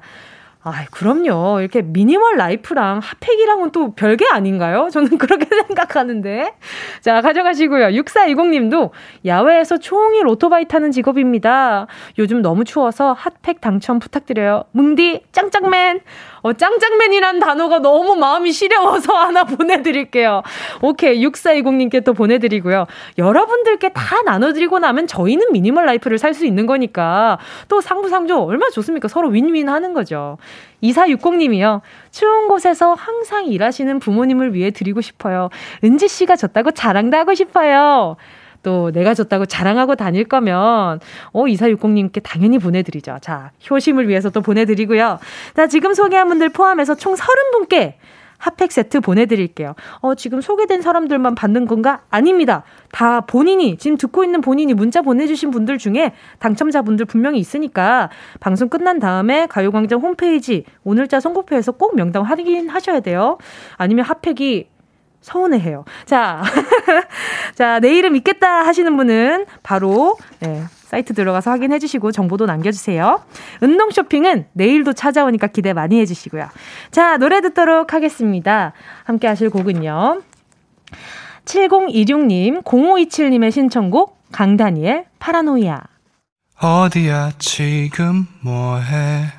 아, 그럼요. 이렇게 미니멀 라이프랑 핫팩이랑은 또 별개 아닌가요? 저는 그렇게 생각하는데. 자, 가져가시고요. 6420님도 야외에서 총일 오토바이 타는 직업입니다. 요즘 너무 추워서 핫팩 당첨 부탁드려요. 뭉디, 짱짱맨. 어, 짱짱맨이란 단어가 너무 마음이 시려워서 하나 보내드릴게요. 오케이. 6420님께 또 보내드리고요. 여러분들께 다 나눠드리고 나면 저희는 미니멀 라이프를 살 수 있는 거니까 또 상부상조 얼마나 좋습니까? 서로 윈윈 하는 거죠. 2460님이요. 추운 곳에서 항상 일하시는 부모님을 위해 드리고 싶어요. 은지씨가 졌다고 자랑도 하고 싶어요. 또 내가 졌다고 자랑하고 다닐 거면 어 2460님께 당연히 보내드리죠. 자 효심을 위해서 또 보내드리고요. 자 지금 소개한 분들 포함해서 총 30분께 핫팩 세트 보내드릴게요. 어, 지금 소개된 사람들만 받는 건가? 아닙니다. 다 본인이, 지금 듣고 있는 본인이 문자 보내주신 분들 중에 당첨자분들 분명히 있으니까 방송 끝난 다음에 가요광장 홈페이지 오늘자 선곡표에서 꼭 명단 확인하셔야 돼요. 아니면 핫팩이 서운해해요. 자, 자, 내 이름 있겠다 하시는 분은 바로, 네, 사이트 들어가서 확인해 주시고 정보도 남겨주세요. 운동 쇼핑은 내일도 찾아오니까 기대 많이 해주시고요. 자, 노래 듣도록 하겠습니다. 함께 하실 곡은요. 7026님, 0527님의 신청곡, 강다니엘, 파라노이아. 어디야, 지금 뭐해?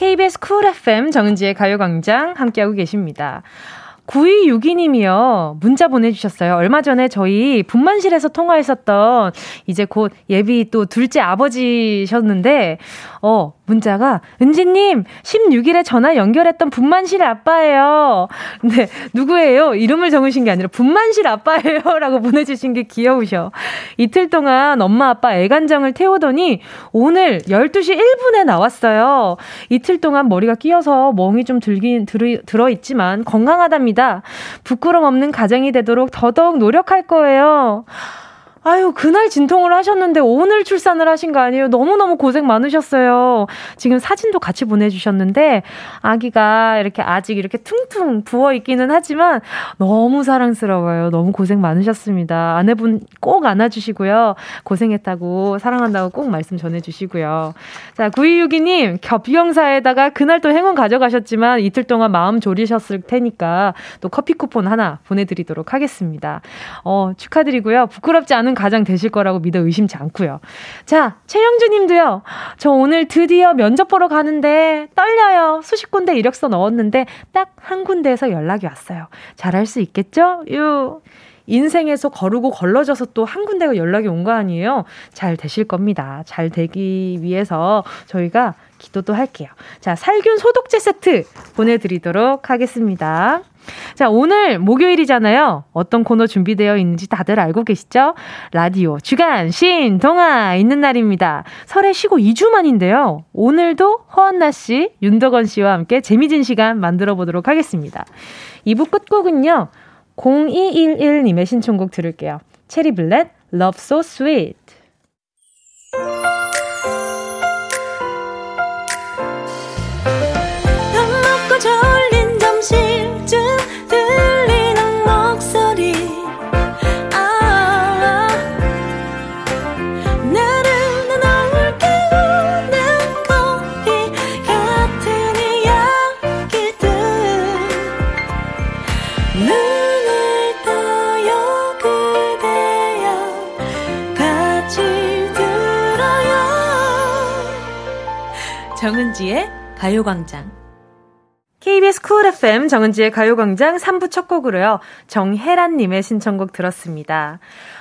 KBS 쿨 FM 정은지의 가요광장 함께하고 계십니다. 9262님이요. 문자 보내주셨어요. 얼마 전에 저희 분만실에서 통화했었던 이제 곧 예비 또 둘째 아버지셨는데, 어, 문자가 은지님 16일에 전화 연결했던 분만실 아빠예요. 네 누구예요? 이름을 적으신 게 아니라 분만실 아빠예요라고 보내주신 게 귀여우셔. 이틀 동안 엄마 아빠 애간장을 태우더니 오늘 12시 1분에 나왔어요. 이틀 동안 머리가 끼어서 멍이 좀 들긴 들, 들어있지만 건강하답니다. 부끄럼 없는 가정이 되도록 더더욱 노력할 거예요. 아유, 그날 진통을 하셨는데 오늘 출산을 하신 거 아니에요? 너무너무 고생 많으셨어요. 지금 사진도 같이 보내주셨는데, 아기가 이렇게 아직 이렇게 퉁퉁 부어있기는 하지만 너무 사랑스러워요. 너무 고생 많으셨습니다. 아내분 꼭 안아주시고요. 고생했다고, 사랑한다고 꼭 말씀 전해주시고요. 자, 9262님, 겹영사에다가 그날 또 행운 가져가셨지만 이틀 동안 마음 졸이셨을 테니까 또 커피 쿠폰 하나 보내드리도록 하겠습니다. 어, 축하드리고요. 부끄럽지 않은 가장 되실 거라고 믿어 의심치 않고요. 자, 최영주 님도요. 저 오늘 드디어 면접 보러 가는데 떨려요. 수십 군데 이력서 넣었는데 딱 한 군데에서 연락이 왔어요. 잘할 수 있겠죠? 유. 인생에서 거르고 걸러져서 또 한 군데가 연락이 온 거 아니에요? 잘 되실 겁니다. 잘 되기 위해서 저희가 기도도 할게요. 자, 살균 소독제 세트 보내드리도록 하겠습니다. 자, 오늘 목요일이잖아요. 어떤 코너 준비되어 있는지 다들 알고 계시죠? 라디오, 주간, 신, 동화 있는 날입니다. 설에 쉬고 2주 만인데요. 오늘도 허한나 씨, 윤덕원 씨와 함께 재미진 시간 만들어 보도록 하겠습니다. 2부 끝곡은요. 0211님의 신청곡 들을게요. 체리블렛, Love So Sweet. 정은지의 가요광장. KBS 쿨 FM 정은지의 가요광장 3부 첫 곡으로요. 정혜란님의 신청곡 들었습니다.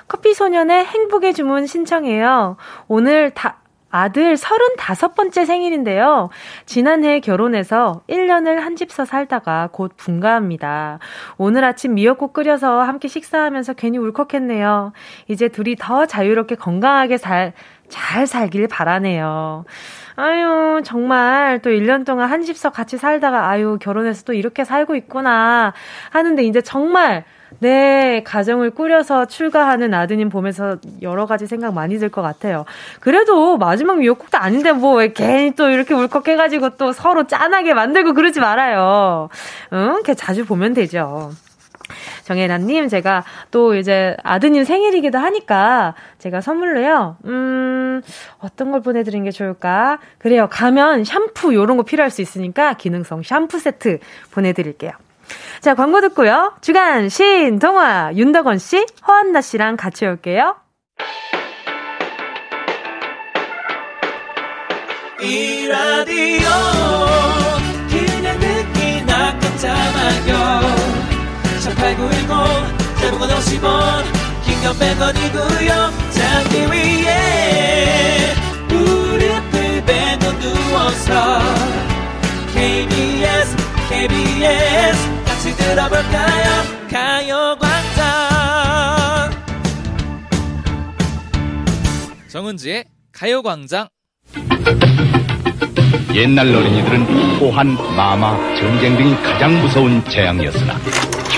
커피소년의 행복의 주문 신청해요. 오늘 다, 아들 35번째 생일인데요. 지난해 결혼해서 1년을 한 집서 살다가 곧 분가합니다. 오늘 아침 미역국 끓여서 함께 식사하면서 괜히 울컥했네요. 이제 둘이 더 자유롭게 건강하게 살, 잘 살길 바라네요. 아유, 정말 또 1년 동안 한 집서 같이 살다가 아유, 결혼해서 또 이렇게 살고 있구나 하는데 이제 정말 내 가정을 꾸려서 출가하는 아드님 보면서 여러 가지 생각 많이 들 것 같아요. 그래도 마지막 미역국도 아닌데 뭐 괜히 또 이렇게 울컥해가지고 또 서로 짠하게 만들고 그러지 말아요. 응? 걔 자주 보면 되죠. 정혜란님, 제가 또 이제 아드님 생일이기도 하니까 제가 선물로요, 음, 어떤 걸 보내드리는 게 좋을까? 그래요. 가면 샴푸 요런 거 필요할 수 있으니까 기능성 샴푸 세트 보내드릴게요. 자, 광고 듣고요. 주간, 신, 동화, 윤덕원 씨, 허한나 씨랑 같이 올게요. 이 라디오 그냥 듣기나 깜짝마요 8910 대목은 50원 긴건 100원이고요 잠기 위에 무릎을 베고 누워서 KBS KBS 같이 들어볼까요? 가요광장. 정은지의 가요광장. 옛날 어린이들은 호환, 마마, 전쟁 등이 가장 무서운 재앙이었으나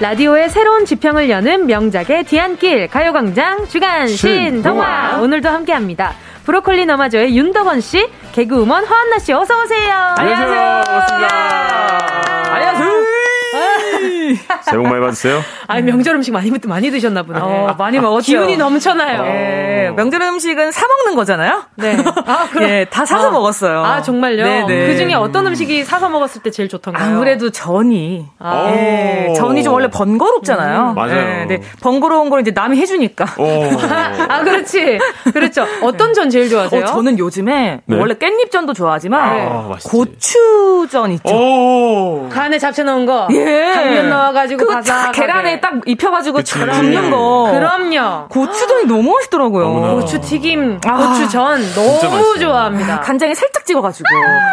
라디오의 새로운 지평을 여는 명작의 뒤안길 가요광장 주간 신동화 오늘도 함께합니다. 브로콜리 너마저의 윤덕원 씨, 개그우먼 허한나 씨 어서 오세요. 안녕하세요. 반갑습니다. 안녕하세요. 새해 복 많이 받으세요. 아 명절 음식 많이 많이 드셨나 보네. 어, 많이 먹었죠. 기운이 넘쳐나요. 네, 명절 음식은 사 먹는 거잖아요. 네. 아, 그럼, 예, 다 사서 아, 먹었어요. 아 정말요? 네네. 그 중에 어떤 음식이 사서 먹었을 때 제일 좋던가요? 아무래도 전이. 아. 예, 전이 좀 원래 번거롭잖아요. 음, 맞아요. 네, 네, 번거로운 걸 이제 남이 해주니까. 아 그렇지. 그렇죠. 어떤 전 제일 좋아하세요? 어, 저는 요즘에 네. 원래 깻잎전도 좋아하지만 아. 고추전 있죠. 오. 간에 잡채 넣은 거. 예. 당면 넣 바삭하게. 딱 계란에 딱 입혀가지고 그치. 굽는 거. 그럼요. 고추전이 너무 맛있더라고요. 어머나. 고추 튀김, 아. 고추전 너무. 좋아합니다. 간장에 살짝 찍어가지고.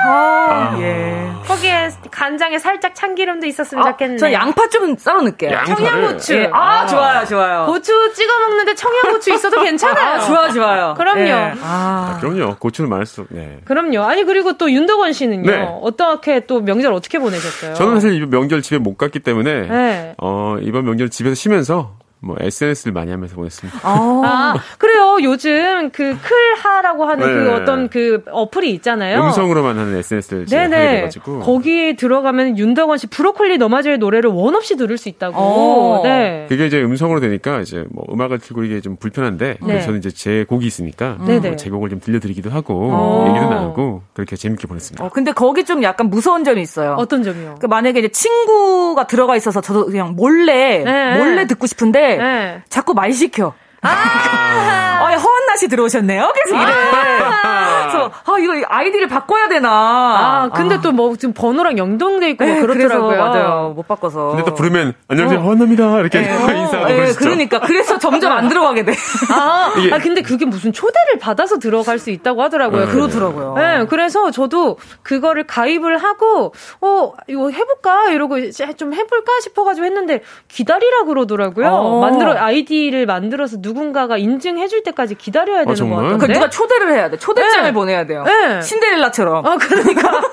아, 예. 거기에 간장에 살짝 참기름도 있었으면 아, 좋겠네. 저 양파 좀 썰어 넣을게요. 청양고추. 예. 아, 좋아요, 좋아요. 고추 찍어 먹는데 청양고추 있어도 괜찮아요. 아, 좋아, 좋아요. 그럼요. 예. 아. 그럼요. 고추는 많을 수. 네. 그럼요. 아니 그리고 또 윤덕원 씨는요. 네. 어떻게 또 명절 어떻게 보내셨어요? 저는 사실 명절 집에 못 갔기 때문에 네. 어, 이번 명절 집에서 쉬면서 뭐 SNS를 많이 하면서 보냈습니다. 아, 그래요. 요즘 그 클하라고 하는 그 네. 어떤 그 어플이 있잖아요. 음성으로만 하는 SNS를 제가 하게 네네. 돼가지고 거기에 들어가면 윤덕원 씨 브로콜리 너마저의 노래를 원 없이 들을 수 있다고. 어. 네. 그게 이제 음성으로 되니까 이제 뭐 음악을 틀고 이게 좀 불편한데 네. 저는 이제 제 곡이 있으니까 네네. 뭐 제 곡을 좀 들려드리기도 하고 어. 얘기도 나누고 그렇게 재밌게 보냈습니다. 어, 근데 거기 좀 약간 무서운 점이 있어요. 어떤 점이요? 그 만약에 이제 친구가 들어가 있어서 저도 그냥 몰래 네. 몰래 듣고 싶은데 네. 자꾸 말 시켜. 아. 어, 허한나 씨 들어오셨네요. 계속 이래. 그래서 아 이거 아이디를 바꿔야 되나. 아, 근데 또 뭐 지금 번호랑 연동돼 있고 막 네, 그렇더라고요. 그래서 맞아요. 못 바꿔서. 근데 또 부르면 안녕하세요 허원남입니다 이렇게 인사하고 예, 그러시죠. 그러니까 그래서 점점 안 들어가게 돼. 아, 이게- 아, 근데 그게 무슨 초대를 받아서 들어갈 수 있다고 하더라고요. 네. 그러더라고요. 네, 그래서 저도 그거를 가입을 하고, 어, 이거 해볼까? 이러고 좀 해볼까 싶어가지고 했는데, 기다리라 그러더라고요. 어. 만들어, 아이디를 만들어서 누 군가가 인증해 줄 때까지 기다려야 되는 거 정말? 같던데. 그 누가 초대를 해야 돼. 초대장을 네. 보내야 돼요. 네. 신데렐라처럼. 아, 그러니까.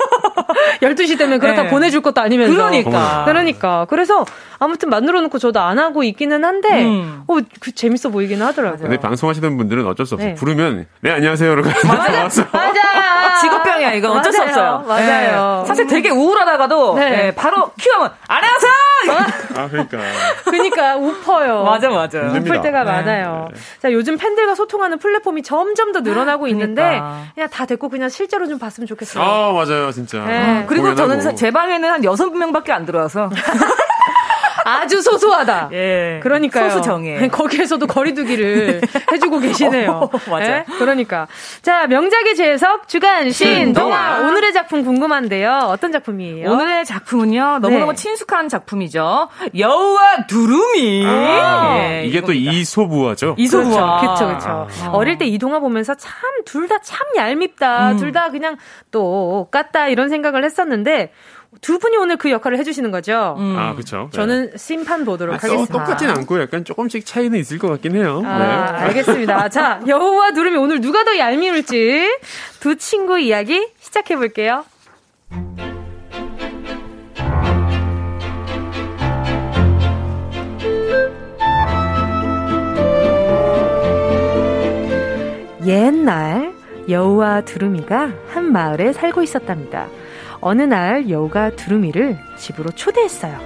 12시 되면 그렇다 네. 보내줄 것도 아니면서. 그러니까. 그러니까. 그래서 아무튼 만들어 놓고 저도 안 하고 있기는 한데, 음. 어, 그 재밌어 보이기는 하더라고요. 근데 방송하시는 분들은 어쩔 수 없어요. 네. 부르면 네 안녕하세요 이러고 나와서 맞아. 직업병이야 이건 어쩔 수 맞아요. 없어요. 맞아요. 예. 사실 되게 우울하다가도 네. 예, 바로 큐하면 안녕하세요. 아 그러니까 그러니까 우퍼요. 맞아 맞아. 우플 때가 네. 많아요. 자, 요즘 팬들과 소통하는 플랫폼이 점점 더 늘어나고 있는데 그러니까. 그냥 다 됐고 그냥 실제로 좀 봤으면 좋겠어요. 아 맞아요 진짜. 네. 그리고 공연하고. 저는 사- 제 방에는 한 여섯 명밖에 안 들어와서 아주 소소하다. 예. 그러니까요. 소수 정예. 아니, 거기에서도 거리두기를 해주고 계시네요. 어, 맞아. 예? 그러니까. 자, 명작의 재해석 주간 신동화. 신동화. 오늘의 작품 궁금한데요. 어떤 작품이에요? 오늘의 작품은요 너무너무 네. 친숙한 작품이죠. 여우와 두루미. 아, 예, 이게 또 이겁니다. 이소부화죠. 이소부화. 그렇죠, 그렇죠. 어릴 때 이 동화 보면서 참 둘 다참 얄밉다, 음. 둘다 그냥 똑같다 이런 생각을 했었는데 두 분이 오늘 그 역할을 해주시는 거죠. 음. 아 그렇죠. 저는 심판 보도록 아, 하겠습니다. 똑같진 않고 약간 조금씩 차이는 있을 것 같긴 해요. 아, 네. 알겠습니다. 자, 여우와 두루미 오늘 누가 더 얄미울지 두 친구 이야기 시작해 볼게요. 옛날 여우와 두루미가 한 마을에 살고 있었답니다. 어느 날 여우가 두루미를 집으로 초대했어요.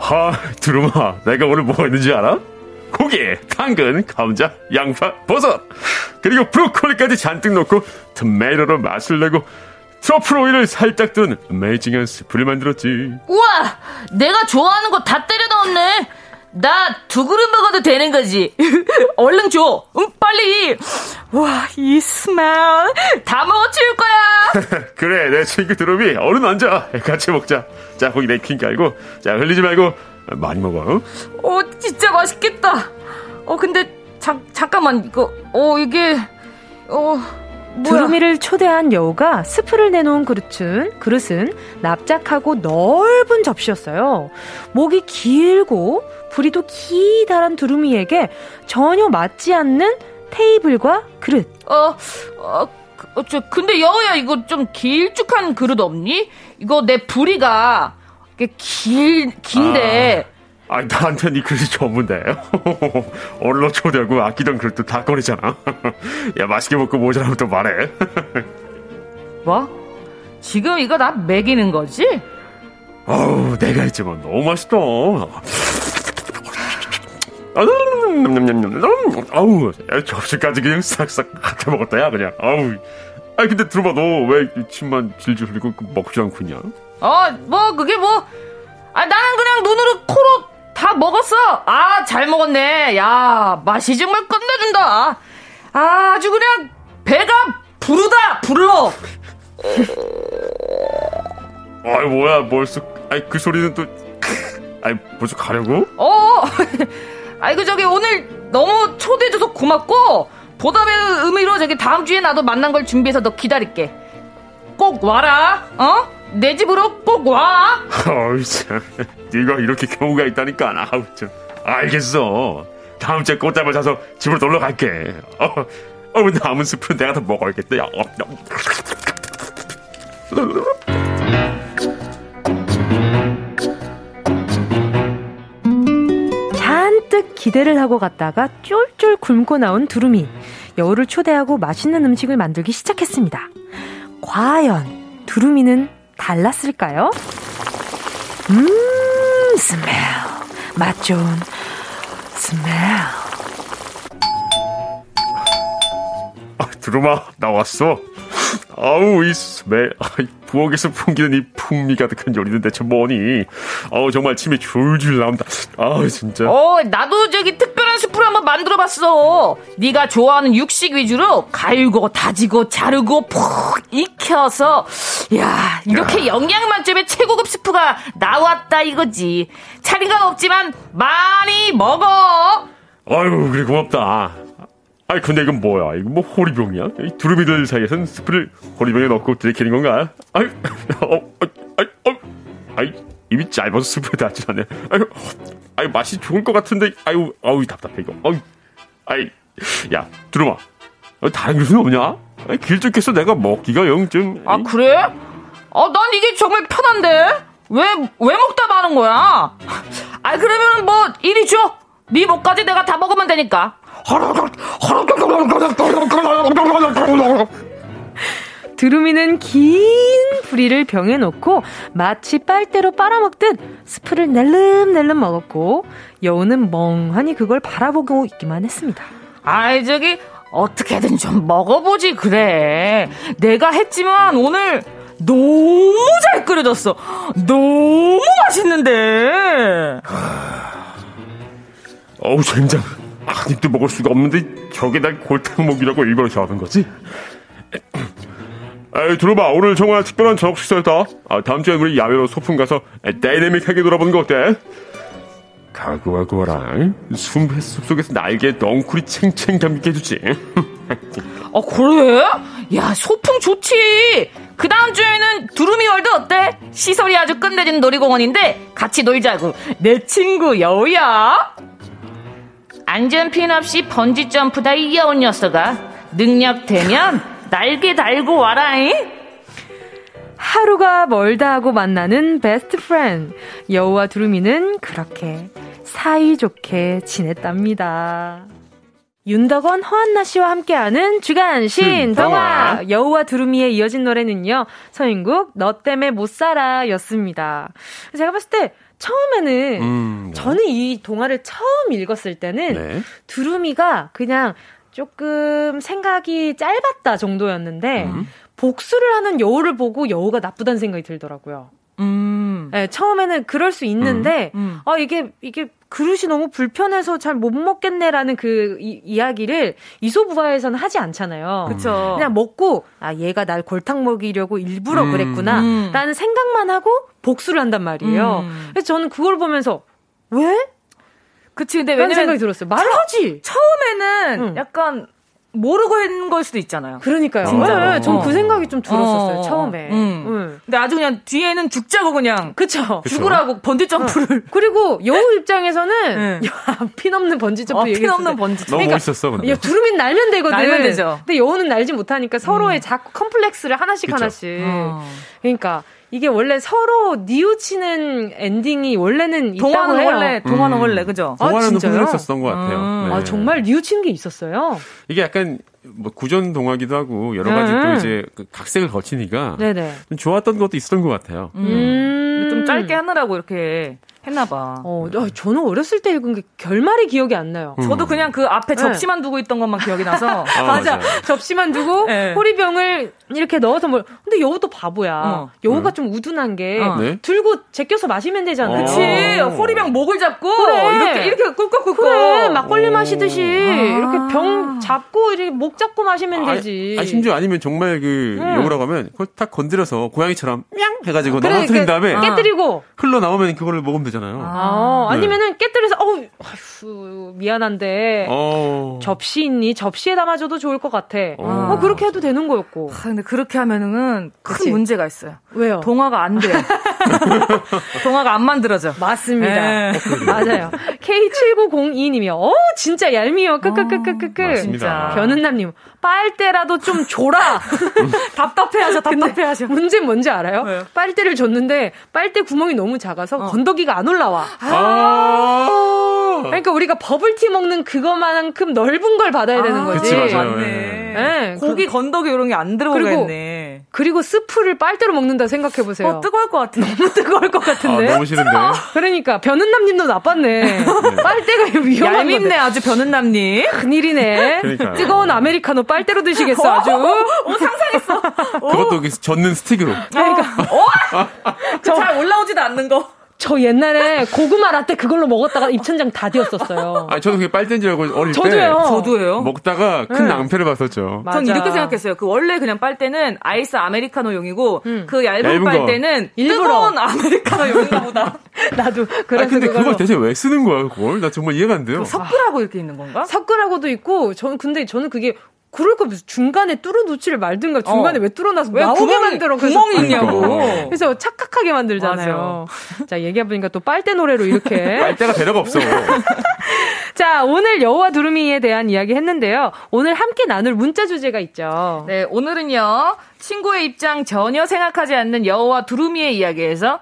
하 두루마 내가 오늘 뭐가 있는지 알아? 고기, 당근, 감자, 양파, 버섯 그리고 브로콜리까지 잔뜩 넣고 토마토로 맛을 내고 트러플 오일을 살짝 든 어메이징한 스프를 만들었지. 우와! 내가 좋아하는 거 다 때려 넣었네! 나 두 그릇 먹어도 되는 거지. 얼른 줘. 응, 빨리. 와, 이 스멜. 다 먹어 치울 거야. 그래 내 친구 두루미 얼른 앉아 같이 먹자. 자 거기 냅킨 깔고 자 흘리지 말고 많이 먹어. 어? 어, 진짜 맛있겠다. 어, 근데, 자, 잠깐만, 이거, 어, 이게, 어. 두루미를 초대한 여우가 스프를 내놓은 그릇은, 그릇은 납작하고 넓은 접시였어요. 목이 길고 부리도 기다란 두루미에게 전혀 맞지 않는 테이블과 그릇. 어, 어, 그, 어, 저, 근데 여우야, 이거 좀 길쭉한 그릇 없니? 이거 내 부리가, 이게 길, 긴데, 아, 나한테 네 그릇이 전문데. 얼로 초대하고 아끼던 그릇도 다 꺼내잖아. 야, 맛있게 먹고 모자라면 또 말해. 뭐? 지금 이거 다 먹이는 거지? 어우, 내가 했지만 너무 맛있다. 아우, 접시까지 그냥 싹싹 갖다 먹었다, 야, 그냥. 아우. 아 근데 들어봐, 너 왜 침만 질질 흘리고 먹지 않고 있냐? 어, 뭐, 그게 뭐. 아, 나는 그냥 눈으로, 코로 다 먹었어. 아, 잘 먹었네. 야, 맛이 정말 끝내준다. 아, 아주 그냥 배가 부르다, 불러. 아이, 뭐야, 벌써. 아이, 그 소리는 또. 아이, 벌써 가려고? 어. 아이고, 저기, 오늘 너무 초대해줘서 고맙고, 보답의 의미로 저기 다음 주에 나도 만난 걸 준비해서 너 기다릴게. 꼭 와라, 어? 내 집으로 꼭 와. 어이 참, 네가 이렇게 경우가 있다니까. 아우 참. 알겠어. 다음 주에 꽃다발 사서 집으로 놀러 갈게. 어, 어 남은 스프는 내가 다 먹어야겠다. 야, 어, 잔뜩 기대를 하고 갔다가 쫄쫄 굶고 나온 두루미. 여우를 초대하고 맛있는 음식을 만들기 시작했습니다. 과연 두루미는 달랐을까요? 음, 스멜. 맛 좋은 스멜. 두루마, 나왔어. 아우, 이 스멜. 부엌에서 풍기는 이 풍미 가득한 요리는 대체 뭐니? 어우, 정말 침이 줄줄 나온다. 아우, 진짜. 어, 나도 저기 특별한 스프를 한번 만들어봤어. 네가 좋아하는 육식 위주로 갈고, 다지고, 자르고, 푹 익혀서, 야 이렇게 야. 영양 만점의 최고급 스프가 나왔다 이거지. 차리가 없지만 많이 먹어. 아유, 그래 고맙다. 아니 근데 이건 뭐야? 이거 뭐 호리병이야? 이 두루미들 사이에선 스프를 호리병에 넣고 들이키는 건가? 아이, 어, 어, 아이, 어, 아이, 입이 짧아서 스프에 닿지 않네. 아유, 아유 맛이 좋을 것 같은데, 아유, 아유 답답해 이거. 아유, 아이, 야, 두루마, 어, 다른 그릇은 없냐? 아이, 길쭉해서 내가 먹기가 영 좀. 아 그래? 어, 난 이게 정말 편한데. 왜, 왜 먹다 마는 거야? 아, 그러면 뭐, 이리 줘. 네 목까지 내가 다 먹으면 되니까. 두루미는 긴 부리를 병에 놓고 마치 빨대로 빨아먹듯 스프를 낼름낼름 먹었고 여우는 멍하니 그걸 바라보고 있기만 했습니다. 아이 저기 어떻게든 좀 먹어보지 그래. 내가 했지만 오늘 너무 잘 끓여졌어. 너무 맛있는데. 어우 젠장. 한 입도 먹을 수가 없는데 저게 날 골탕 먹이라고 일부러 저하는 거지? 에이, 들어봐. 오늘 정말 특별한 저녁 식사였다. 아, 다음 주에 우리 야외로 소풍 가서 다이내믹하게 놀아보는 거 어때? 가구와 구워랑 숨 속에서 날개 넝쿨이 챙챙 감기게 해주지. 어, 그래? 야, 소풍 좋지. 그 다음 주에는 두루미 월드 어때? 시설이 아주 끝내준 놀이공원인데 같이 놀자고. 내 친구 여우야. 안전핀 없이 번지점프 다 이겨온 녀석아 능력 되면 날개 달고 와라잉 하루가 멀다 하고 만나는 best friend 여우와 두루미는 그렇게 사이좋게 지냈답니다. 윤덕원, 허한나 씨와 함께하는 주간 신동화 여우와 두루미에 이어진 노래는요. 서인국 너 때문에 못 살아 였습니다. 제가 봤을 때 처음에는 음, 네. 저는 이 동화를 처음 읽었을 때는 네. 두루미가 그냥 조금 생각이 짧았다 정도였는데 음. 복수를 하는 여우를 보고 여우가 나쁘다는 생각이 들더라고요. 음. 네, 처음에는 그럴 수 있는데, 음. 음. 아, 이게, 이게 그릇이 너무 불편해서 잘 못 먹겠네라는 그 이, 야기를 이소부화에서는 하지 않잖아요. 그쵸. 그냥 먹고, 아, 얘가 날 골탕 먹이려고 일부러 음. 그랬구나. 음. 라는 생각만 하고 복수를 한단 말이에요. 음. 그래서 저는 그걸 보면서, 왜? 그치, 근데 왜냐면 생각이 들었어요. 말을 하지. 처음에는 약간 모르고 있는 걸 수도 있잖아요. 그러니까요. 진짜. 네, 전그 어. 생각이 좀 들었었어요, 어. 처음에. 음. 음. 근데 아주 그냥 뒤에는 죽자고 그냥. 그쵸. 죽으라고 번지점프를. 어. 그리고 여우 입장에서는, 네. 핀 없는 번지점프 어, 핀 없는 번지점프. 너무 멋있었어, 근데. 야, 두루민 날면 되거든. 날면 되죠. 근데 여우는 날지 못하니까 서로의 음. 자꾸 컴플렉스를 하나씩 그쵸. 하나씩. 어. 그러니까 이게 원래 서로 뉘우치는 엔딩이 원래는 동화는 원래 동화는 음. 원래 그죠? 동화는 아, 흥미었었던 것 같아요. 음. 네. 아 정말 뉘우치는 게 있었어요. 이게 약간 뭐 구전 동화기도 하고 여러 가지 네. 또 이제 그 각색을 거치니까 네네. 좀 좋았던 것도 있었던 것 같아요. 음. 음. 좀 짧게 하느라고 이렇게 했나봐. 어, 저는 어렸을 때 읽은 게 결말이 기억이 안 나요. 음. 저도 그냥 그 앞에 네. 접시만 두고 있던 것만 기억이 나서. 아, 맞아. 맞아. 접시만 두고 네. 호리병을 이렇게 넣어서 뭘. 근데 여우도 바보야. 어. 여우가 네. 좀 우둔한 게 어. 네? 들고 제껴서 마시면 되잖아요. 그치. 호리병 목을 잡고 그래. 이렇게 이렇게 꿀꺽꿀꺽. 그래. 막걸리 마시듯이 아. 이렇게 병 잡고 이렇게 목 잡고 마시면 아, 되지. 아, 심지어 아니면 정말 그 응. 여우라고 하면 그걸 딱 건드려서 고양이처럼 냥 해가지고 그래, 넘어뜨린 다음에 깨뜨리고 흘러 나오면 그거를 먹으면 되잖아요. 아, 네. 아니면은 깨뜨려서 어우 아휴, 미안한데 어... 접시 있니? 접시에 담아줘도 좋을 것 같아. 어... 어 그렇게 해도 되는 거였고. 아, 근데 그렇게 하면은 큰 그치? 문제가 있어요. 왜요? 동화가 안 돼요. 동화가 안 만들어져. 맞습니다. 네. 맞아요. K7902님이요. 어 진짜 얄미워. 끄끄끄끄끄끄. 맞습니다. 변은남님 빨대라도 좀 줘라. 답답해하죠, 답답해하죠. 문제 뭔지 알아요? 왜요? 빨대를 줬는데 빨대 구멍이 너무 작아서 어. 건더기가 안 올라와. 아~ 그러니까 우리가 버블티 먹는 그거만큼 넓은 걸 받아야 아~ 되는 거지. 그치, 맞아요. 맞네. 네. 네. 고기 건더기 이런 게 안 들어가겠네. 그리고 스프를 빨대로 먹는다 생각해 보세요. 어, 뜨거울 것 같아. 너무 뜨거울 것 같은데. 아, 너무 싫은데. 그러니까 변은남님도 나빴네. 네. 빨대가 위험한 얄밉네 아주 변은남님. 큰일이네. 그러니까요. 뜨거운 아메리카노 빨대로 드시겠어 아주. 오, 상상했어. 그것도 젓는 스틱으로. 그러니까. 어? 잘 올라오지도 않는 거. 저 옛날에 고구마 라떼 그걸로 먹었다가 입천장 다 뒤었었어요. 아, 저도 그게 빨대인 줄 알고 어릴 저도요. 때. 저도요. 먹다가 큰 네. 낭패를 봤었죠. 맞아. 전 이렇게 생각했어요. 그 원래 그냥 빨대는 아이스 아메리카노용이고 음. 그 얇은, 얇은 빨대는 일부러. 뜨거운 아메리카노용인가 보다. 나도 그래서 아, 근데 그걸로. 그걸 대체 왜 쓰는 거야, 그걸? 나 정말 이해가 안 돼요. 섞으라고 아. 이렇게 있는 건가? 섞으라고도 있고 저는 근데 저는 그게 그럴 거 중간에 뚫어 놓지를 말든가 중간에 어. 왜 뚫어놔서 왜 나오게 구멍이, 만들어? 구멍이 있냐고. 그래서 착각하게 만들잖아요. 자 얘기해보니까 또 빨대 노래로 이렇게. 빨대가 배려가 없어. 자 오늘 여우와 두루미에 대한 이야기 했는데요. 오늘 함께 나눌 문자 주제가 있죠. 네 오늘은요 친구의 입장 전혀 생각하지 않는 여우와 두루미의 이야기에서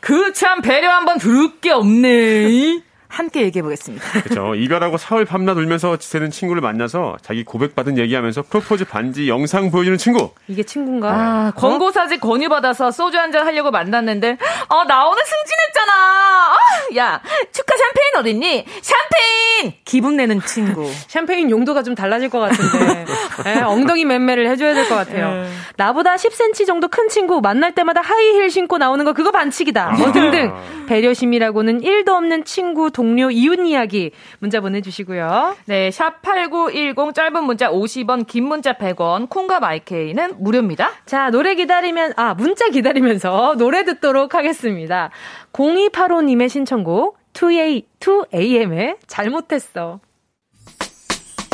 그 참 배려 한번 들을 게 없네 함께 얘기해 보겠습니다. 그렇죠. 이별하고 사흘 밤낮 울면서 지새는 친구를 만나서 자기 고백받은 얘기하면서 프로포즈 반지 영상 보여주는 친구. 이게 친구인가? 아, 어? 권고 사직 권유 받아서 소주 한 잔 하려고 만났는데 어, 나 오늘 승진했잖아. 아, 야, 축하 샴페인 어딨니? 샴페인! 기분 내는 친구. 샴페인 용도가 좀 달라질 것 같은데. 네, 엉덩이 맴매를 해줘야 될 것 같아요. 네. 나보다 10cm 정도 큰 친구 만날 때마다 하이힐 신고 나오는 거 그거 반칙이다. 뭐 등등. 배려심이라고는 1도 없는 친구 동 동료 이웃 이야기 문자 보내주시고요. 네, 샵 8910 짧은 문자 50원, 긴 문자 100원, 콩과 마이케이는 무료입니다. 자, 노래 기다리면, 아, 문자 기다리면서 노래 듣도록 하겠습니다. 0285님의 신청곡 2A, 2AM의 잘못했어.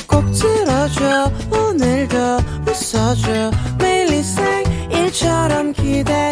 꼭 들어줘, 오늘도 웃어줘, 매일 일처럼 기대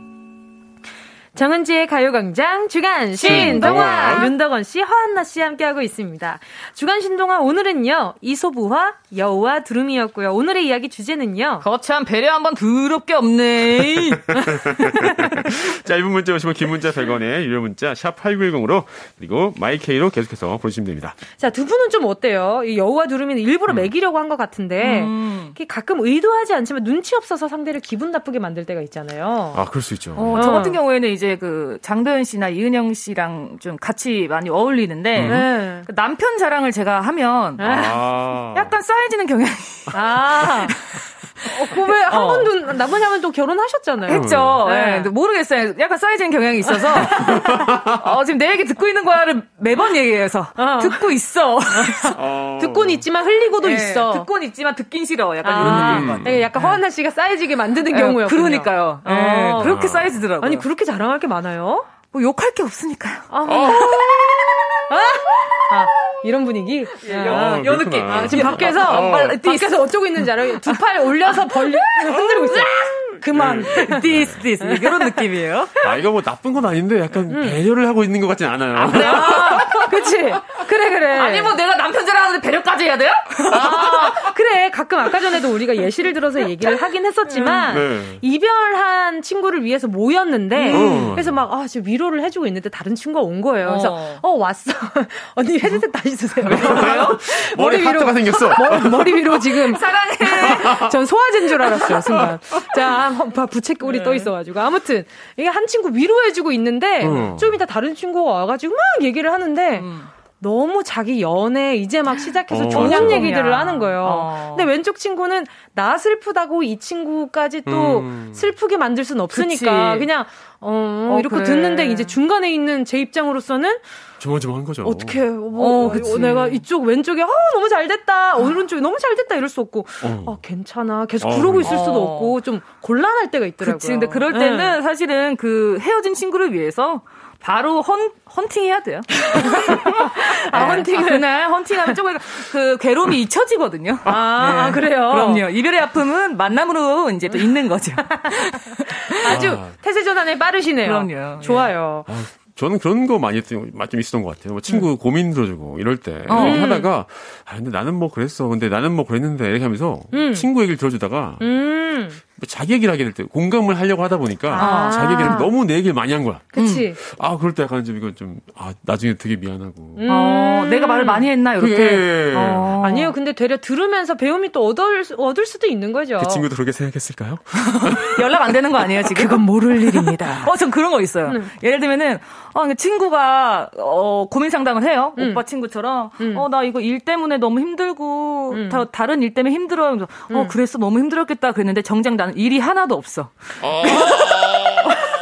정은지의 가요광장 주간 신동화 윤덕원 씨, 허한나 씨 함께하고 있습니다. 주간 신동화 오늘은요 이소부화 여우와 두루미였고요. 오늘의 이야기 주제는요. 거참 배려 한번 더럽게 없네. 짧은 문자 오시면 긴 문자 100원에 유료 문자 샵 8910으로 그리고 마이케이로 계속해서 보내주시면 됩니다. 자두 분은 좀 어때요? 이 여우와 두루미는 일부러 음. 매기려고 한 것 같은데 음. 가끔 의도하지 않지만 눈치 없어서 상대를 기분 나쁘게 만들 때가 있잖아요. 아 그럴 수 있죠. 어, 저 같은 경우에는 이제 그 장도연 씨나 이은영 씨랑 좀 같이 많이 어울리는데 음. 네. 그 남편 자랑을 제가 하면 아. 약간 쌓여지는 경향이. 아. 어, 그왜한 어. 번도 나머냐면 또 결혼하셨잖아요. 했죠. 네. 네. 모르겠어요. 약간 쌓여지는 경향이 있어서 어, 지금 내 얘기 듣고 있는 거야를 매번 얘기해서 어. 듣고 있어. 어. 듣고는 있지만 흘리고도 네. 있어. 듣고는 있지만 듣긴 싫어. 약간 아. 이런 느낌인 것 같아요. 네, 약간 허한나 씨가 쌓여지게 만드는 경우요. 그러니까요. 네. 그렇게 쌓여지더라고요. 아니 그렇게 자랑할 게 많아요? 뭐 욕할 게 없으니까요. 아, 어. 아? 아, 이런 분위기? 아, 요 느낌. 아, 지금 밖에서, 어. 밖에서 어쩌고 있는지 알아요? 두 팔 올려서 벌리, 흔들고 있어요. 그만. diss, diss. 이런 느낌이에요. 아, 이거 뭐 나쁜 건 아닌데 약간 음. 배려를 하고 있는 것 같진 않아요. 아, 그래요? 그치. 그래, 그래. 아니, 뭐 내가 남편 자랑하는데 배려까지 해야 돼요? 아, 그래. 가끔 아까 전에도 우리가 예시를 들어서 얘기를 하긴 했었지만, 네. 이별한 친구를 위해서 모였는데, 음. 그래서 막, 아, 지금 위로를 해주고 있는데 다른 친구가 온 거예요. 그래서, 어, 어 왔어. 언니 헤드셋 다시 쓰세요. 왜요? 머리, 머리 위로. 가 생겼어. 머리, 머리 위로 지금. 사랑해. 전 소화제인 줄 알았어요, 순간. 자, 부채꼴이 네. 떠 있어가지고. 아무튼, 이게 한 친구 위로해주고 있는데, 음. 좀 이따 다른 친구가 와가지고 막 얘기를 하는데, 음. 너무 자기 연애 이제 막 시작해서 어, 좋은 얘기들을 하는 거예요. 어. 근데 왼쪽 친구는 나 슬프다고 이 친구까지 또 음. 슬프게 만들 수는 없으니까 그치. 그냥 어, 어 이렇게 그래. 듣는데 이제 중간에 있는 제 입장으로서는 조마조마한 거죠. 어떻게 뭐 어, 어, 내가 이쪽 왼쪽에 어 너무 잘 됐다. 오른쪽에 너무 잘 됐다 이럴 수 없고 어, 어 괜찮아. 계속 어. 그러고 있을 수도 없고 좀 곤란할 때가 있더라고요. 그치. 근데 그럴 때는 네. 사실은 그 헤어진 친구를 위해서 바로 헌, 헌팅 해야 돼요. 아, 네. 헌팅을. 그날 헌팅하면 조금 그 괴로움이 잊혀지거든요. 아, 네. 아, 그래요? 그럼요. 이별의 아픔은 만남으로 이제 또 있는 거죠. 아주 아. 태세 전환에 빠르시네요. 그럼요. 좋아요. 아, 저는 그런 거 많이 좀 있었던 것 같아요. 뭐 친구 음. 고민 들어주고 이럴 때 어. 이렇게 하다가 아 근데 나는 뭐 그랬어. 근데 나는 뭐 그랬는데 이렇게 하면서 음. 친구 얘기를 들어주다가 음. 뭐 자기 얘기를 하게 될 때 공감을 하려고 하다 보니까 아. 자기 얘기를 너무 내 얘기를 많이 한 거야. 그치. 음. 아 그럴 때 약간 좀 이건 좀아 나중에 되게 미안하고. 음. 어, 내가 말을 많이 했나 이렇게. 어. 아니요, 근데 되려 들으면서 배움이 또 얻을 얻을 수도 있는 거죠. 그 친구도 그렇게 생각했을까요? 연락 안 되는 거 아니에요 지금? 그건 모를 일입니다. 어, 전 그런 거 있어요. 음. 예를 들면은 어, 친구가 어, 고민 상담을 해요. 음. 오빠 친구처럼. 음. 어, 나 이거 일 때문에 너무 힘들고 음. 다, 다른 일 때문에 힘들어요. 그래서 어, 그랬어 너무 힘들었겠다 그랬는데 정작 나는 일이 하나도 없어. 어.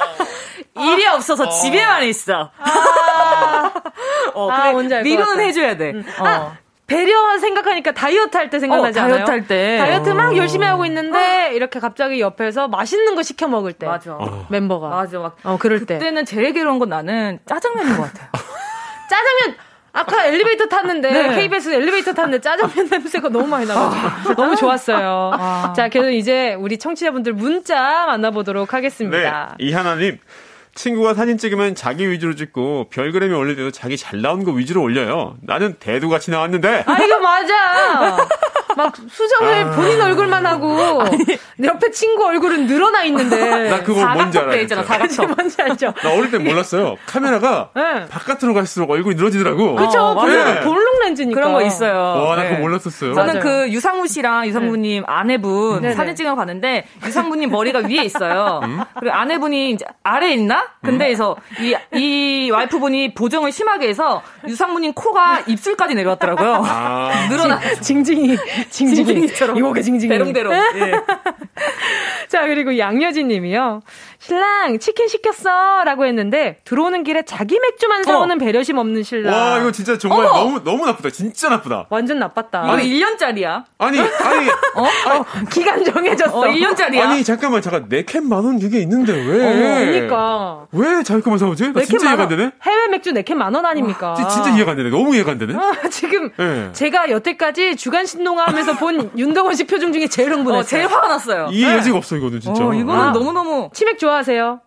일이 없어서 어. 집에만 있어. 아, 어, 아, 그래, 위로는 해줘야 돼. 음. 어. 아, 배려 생각하니까 다이어트 할 때 생각나지 어, 않아요? 다이어트 할 때. 다이어트 막 열심히 하고 있는데 이렇게 갑자기 옆에서 맛있는 거 시켜 먹을 때. 맞아. 멤버가. 맞아. 막 어, 그럴 때. 그때는 제일 괴로운 건 나는 짜장면인 것 같아요. 짜장면 아까 엘리베이터 탔는데 네. KBS 엘리베이터 탔는데 짜장면 냄새가 너무 많이 나가지고 아. 너무 좋았어요. 아. 자, 그래서 이제 우리 청취자분들 문자 만나보도록 하겠습니다. 네, 이하나님. 친구가 사진 찍으면 자기 위주로 찍고 별그램에 올릴 때도 자기 잘 나온 거 위주로 올려요. 나는 대두같이 나왔는데. 아 이거 맞아. 막 수정을 아... 본인 얼굴만 하고 아니, 옆에 친구 얼굴은 늘어나 있는데. 나 그거 뭔지 알아. 있잖아. 사각형. 뭔지 알죠. 나 어릴 때 몰랐어요. 카메라가 네. 바깥으로 갈수록 얼굴이 늘어지더라고. 그렇죠. 어, 네. 볼록 렌즈니까. 그런 거 있어요. 와, 나 네. 그거 몰랐었어요. 저는 맞아요. 그 유상무 씨랑 유상무님 네. 아내분 네 사진 찍어 봤는데 유상무 님 머리가 위에 있어요. 음? 그리고 아내분이 이제 아래에 있나? 근데에서 음? 이, 이 와이프분이 보정을 심하게 해서 유상무님 코가 입술까지 내려왔더라고요. 아. 늘어나. 징징이. 징징이 처럼. 이목의 징징이. 대롱대롱. 예. 자, 그리고 양여진 님이요. 신랑 치킨 시켰어 라고 했는데 들어오는 길에 자기 맥주만 사오는 어. 배려심 없는 신랑. 와 이거 진짜 정말 어머. 너무 너무 나쁘다. 진짜 나쁘다. 완전 나빴다. 이거 아니, 1년짜리야. 아니 아니 어? 어? 기간 정해졌어. 어, 1년짜리야. 아니 잠깐만 잠깐 네캔 만원 그게 있는데 왜? 어, 그 러니까 왜 자기 것만 사오지? 나 진짜 이해가 안 되네. 해외 맥주 네캔만원 아닙니까? 아, 진짜 이해가 안 되네. 너무 이해가 안 되네. 아, 지금 네. 제가 여태까지 주간 신동하면서 본 윤동원 씨 표정 중에 제일 흥분했어요. 어, 제일 화가 났어요. 이해 여지가 없어 이거는 진짜. 어, 이거는 아, 너무 너무 치맥 좋아하세요?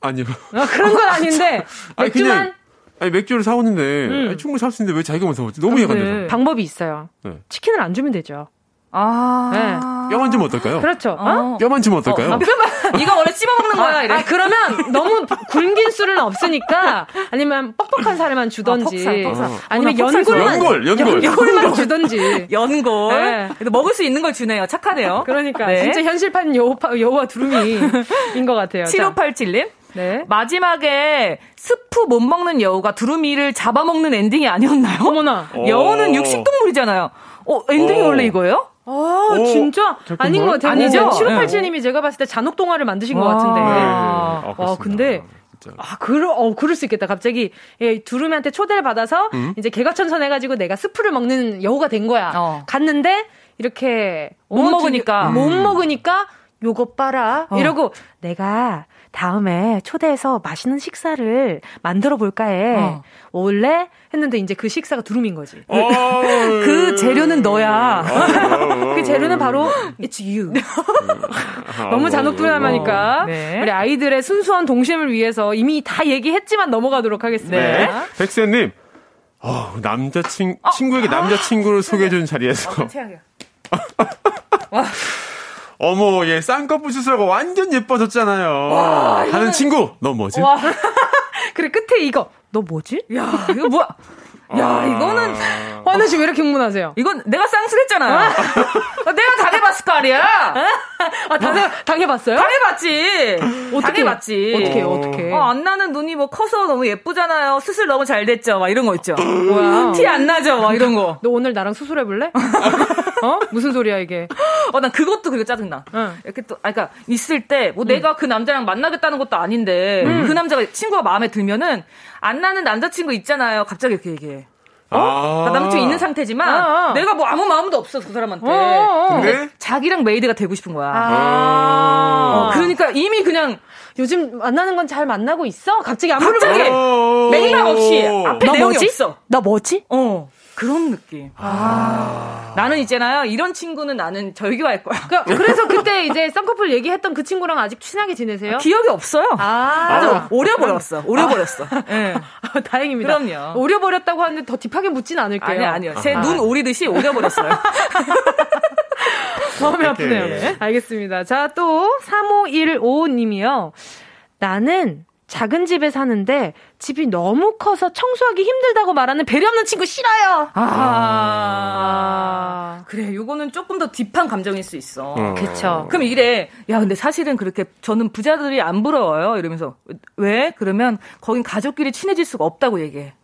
아니요. 아, 그런 건 아닌데 아니, 맥주만 그냥, 아니 맥주를 사오는데 음. 아니, 충분히 살 수 있는데 왜 자기가만 사오지? 너무 이해가 안 돼서. 방법이 있어요. 네. 치킨을 안 주면 되죠. 아. 네. 뼈만 주면 어떨까요? 그렇죠. 어? 뼈만 주면 어떨까요? 어, 뼈만, 이거 원래 씹어먹는 거야, 아, 이래. 아, 그러면 너무 굵긴 술은 없으니까 아니면 뻑뻑한 살만 주던지. 아, 퍽살, 퍽살. 아니면 연골만. 연골, 연골. 연골만 주던지. 연골. 네. 먹을 수 있는 걸 주네요. 착하네요. 그러니까. 네. 진짜 현실판 여우, 여우와 두루미인 것 같아요. 7587님. 네. 마지막에 스프 못 먹는 여우가 두루미를 잡아먹는 엔딩이 아니었나요? 어머나. 여우는 육식동물이잖아요. 어, 엔딩이 오. 원래 이거예요? 아, 오, 진짜? 아닌 것 같아요. 아니죠? 7587님이 네. 제가 봤을 때 잔혹 동화를 만드신 와. 것 같은데. 네. 아, 와, 근데. 아, 그러, 어, 그럴 수 있겠다. 갑자기, 예, 두루미한테 초대를 받아서, 음? 이제 개과천선 해가지고 내가 스프를 먹는 여우가 된 거야. 어. 갔는데, 이렇게, 못 어, 먹으니까. 음. 못 먹으니까, 요거 봐라. 어. 이러고, 내가 다음에 초대해서 맛있는 식사를 만들어 볼까 해. 어. 원래 했는데 이제 그 식사가 두rum인 거지. 어. 그 재료는 너야. 그 재료는 바로 it's you. 너무 잔혹불안하니까 네. 우리 아이들의 순수한 동심을 위해서 이미 다 얘기했지만 넘어가도록 하겠습니다. 네. 백세님, 어, 남자친 어. 친구에게 남자친구를 소개해준 자리에서. 어, 어머, 얘 쌍꺼풀 수술하고 완전 예뻐졌잖아요. 와, 하는 이거는... 친구, 너 뭐지? 그래, 끝에 이거, 너 뭐지? 야, 이거 뭐야? 야, 아. 이거는 환우 씨왜 이렇게 흥분하세요? 이건 내가 쌍수했잖아요. 아. 어, 내가 당해봤을 거 아니야. 아, 당해 당해봤어요? 당해봤지. 어떻게 봤지? 어떻게 어떻게? 어, 안 나는 눈이 뭐 커서 너무 예쁘잖아요. 수술 너무 잘 됐죠. 막 이런 거 있죠. 뭐야? 티 안 나죠. 막 이런 거. 너 오늘 나랑 수술해 볼래? 어? 무슨 소리야 이게? 어, 난 그것도 그게 짜증나. 응. 이렇게 또, 아, 그니까, 있을 때, 뭐 응. 내가 그 남자랑 만나겠다는 것도 아닌데, 응. 그 남자가 친구가 마음에 들면은, 안 나는 남자친구 있잖아요. 갑자기 이렇게 얘기해. 어? 아~ 남자친구 있는 상태지만 아~ 내가 뭐 아무 마음도 없어 그 사람한테. 어, 근데 자기랑 made가 되고 싶은 거야. 아~ 어, 그러니까 이미 그냥 요즘 만나는 건 잘 만나고 있어? 갑자기 아무런 갑자기 맥락 없이 앞에 너 내용이 뭐지? 없어. 나 뭐지? 어. 그런 느낌. 아. 나는 있잖아요. 이런 친구는 나는 절교할 거야. 그, 래서 그때 이제 쌍꺼풀 얘기했던 그 친구랑 아직 친하게 지내세요? 아, 기억이 없어요. 아. 아주 오려버렸어. 오려버렸어. 아. 네. 아, 다행입니다. 그럼요. 오려버렸다고 하는데 더 딥하게 묻진 않을게요. 아니요, 아니요. 제 눈 오리듯이 오려버렸어요. 마음이 아프네요. 네. 알겠습니다. 자, 또 35155님이요. 나는 작은 집에 사는데 집이 너무 커서 청소하기 힘들다고 말하는 배려 없는 친구 싫어요. 아, 아. 그래. 요거는 조금 더 deep한 감정일 수 있어. 음. 그쵸. 그럼 이래. 야, 근데 사실은 그렇게 저는 부자들이 안 부러워요. 이러면서 왜? 그러면 거긴 가족끼리 친해질 수가 없다고 얘기해.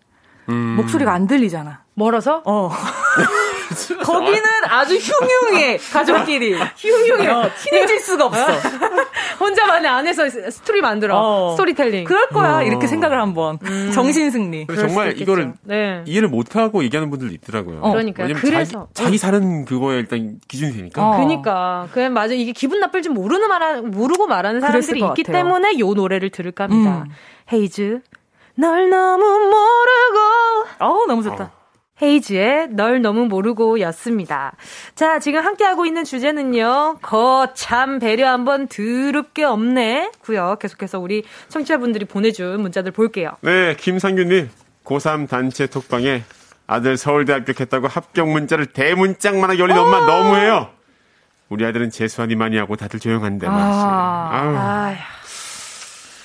음. 목소리가 안 들리잖아. 멀어서? 어. 거기는 아주 흉흉해 가족끼리. 흉흉해. 어, 친해질 수가 없어. 혼자만의 안에서 스토리 만들어. 어. 스토리텔링. 그럴 거야. 어. 이렇게 생각을 한번. 음. 정신승리. 정말 이거를 네. 이해를 못하고 얘기하는 분들도 있더라고요. 어. 그러니까 그래서. 자기, 자기, 사는 그거에 일단 기준이 되니까. 어. 그러니까. 그냥 맞아. 이게 기분 나쁠 줄 모르는 말 모르고 말하는 사람들이 있기 같아요. 때문에 요 노래를 들을까 합니다. 음. 헤이즈 널 너무 모르고. 어우 너무 좋다 헤이즈의 널 너무 모르고 였습니다. 자, 지금 함께하고 있는 주제는요, 거참 배려 한번 드럽게 없네. 구요. 계속해서 우리 청취자분들이 보내준 문자들 볼게요. 네, 김상규님. 고3 단체 톡방에 아들 서울대 합격했다고 합격 문자를 대문짝만하게 올린 엄마 너무해요. 우리 아들은 재수하니 많이 하고 다들 조용한데 아, 말이지. 아유.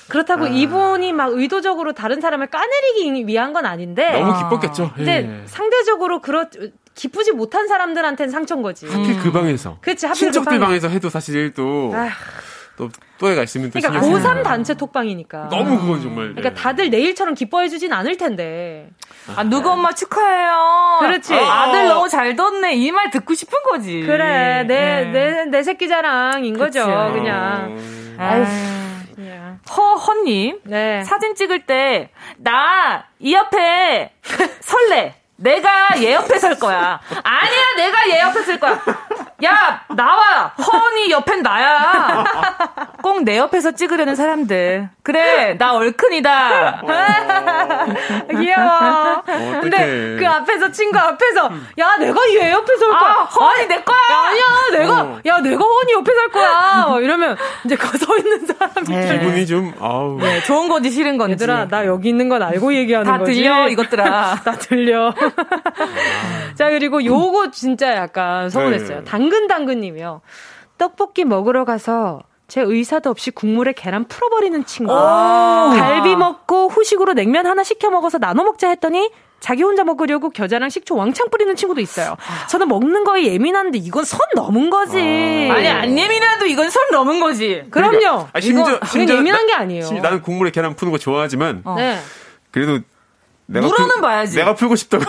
그렇다고 아. 이분이 막 의도적으로 다른 사람을 까내리기 위한 건 아닌데 너무 기뻤겠죠. 근데 예. 상대적으로 그렇 기쁘지 못한 사람들한테는 상처인 거지. 하필 그 방에서. 그렇지. 하필 친척들 그 방에 서 해도 사실 또. 또, 또 애가 있으면 또 그러니까 고3 단체 톡방이니까. 너무 그건 정말. 그러니까 네. 다들 내일처럼 기뻐해 주진 않을 텐데. 아, 누구 엄마 축하해요. 그렇지. 아, 들 너무 잘 뒀네. 이 말 듣고 싶은 거지. 그래. 내, 네. 내, 내 새끼 자랑인 그치. 거죠. 그냥. 아 유. 허헌님 네. 사진 찍을 때 나이 옆에 설레. 내가 얘 옆에 설 거야. 아니야, 내가 얘 옆에 설 거야. 야, 나와. 허니 옆엔 나야. 꼭 내 옆에서 찍으려는 사람들. 그래, 나 얼큰이다. 귀여워. 어, 근데 그 앞에서 친구 앞에서 야, 내가 얘 옆에 설 거야. 아, 허니 내 거야. 아니야, 내가 어. 야, 내가 허니 옆에 설 거야. 뭐 이러면 이제 거서 있는 사람이 네. 기분이 좀 아우. 네, 좋은 건지 싫은 건지. 얘들아, 나 여기 있는 건 알고 얘기하는 다 거지. 다 들려 이것들아. 다 들려. 자, 그리고 요거 진짜 약간 서운했어요. 네. 당근당근님이요. 떡볶이 먹으러 가서 제 의사도 없이 국물에 계란 풀어버리는 친구. 갈비 먹고 후식으로 냉면 하나 시켜 먹어서 나눠 먹자 했더니 자기 혼자 먹으려고 겨자랑 식초 왕창 뿌리는 친구도 있어요. 저는 먹는 거에 예민한데 이건 선 넘은 거지. 아니 안 예민해도 이건 선 넘은 거지. 그럼요. 그러니까, 아, 심지어, 심지어 예민한 나, 게 아니에요. 나는 국물에 계란 푸는 거 좋아하지만 어. 네. 그래도 내가 물어는 풀, 봐야지. 내가 풀고 싶다고.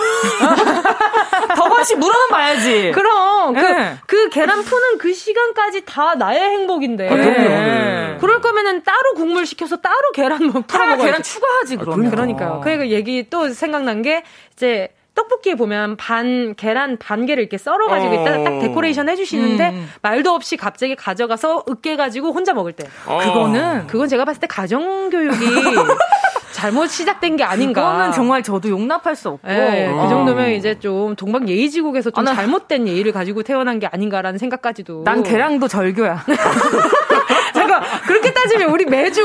덕원 씨 물어는 봐야지. 그럼 그, 네. 그 계란 푸는 그 시간까지 다 나의 행복인데. 아, 그럼요. 네. 그럴 거면은 따로 국물 시켜서 따로 계란 뭐 풀어 먹어. 계란 추가하지 그러면. 아, 그러니까요. 그러니까 얘기 또 생각난 게 이제 떡볶이에 보면 반 계란 반 개를 이렇게 썰어 가지고 어. 이따 딱 데코레이션 해 주시는데 음. 말도 없이 갑자기 가져가서 으깨 가지고 혼자 먹을 때. 어. 그거는 그건 제가 봤을 때 가정 교육이 잘못 시작된 게 아닌가. 그거는 정말 저도 용납할 수 없고. 네, 그 정도면 이제 좀 동방 예의지국에서 좀 아, 잘못된 예의를 가지고 태어난 게 아닌가라는 생각까지도. 난 계량도 절교야. 잠깐 그렇게 따지면 우리 매주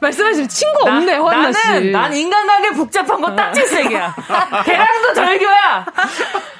말씀하시는 친구 없네 허나 씨. 나는 난 인간관계 복잡한 거 딱질색이야. 계량도 절교야.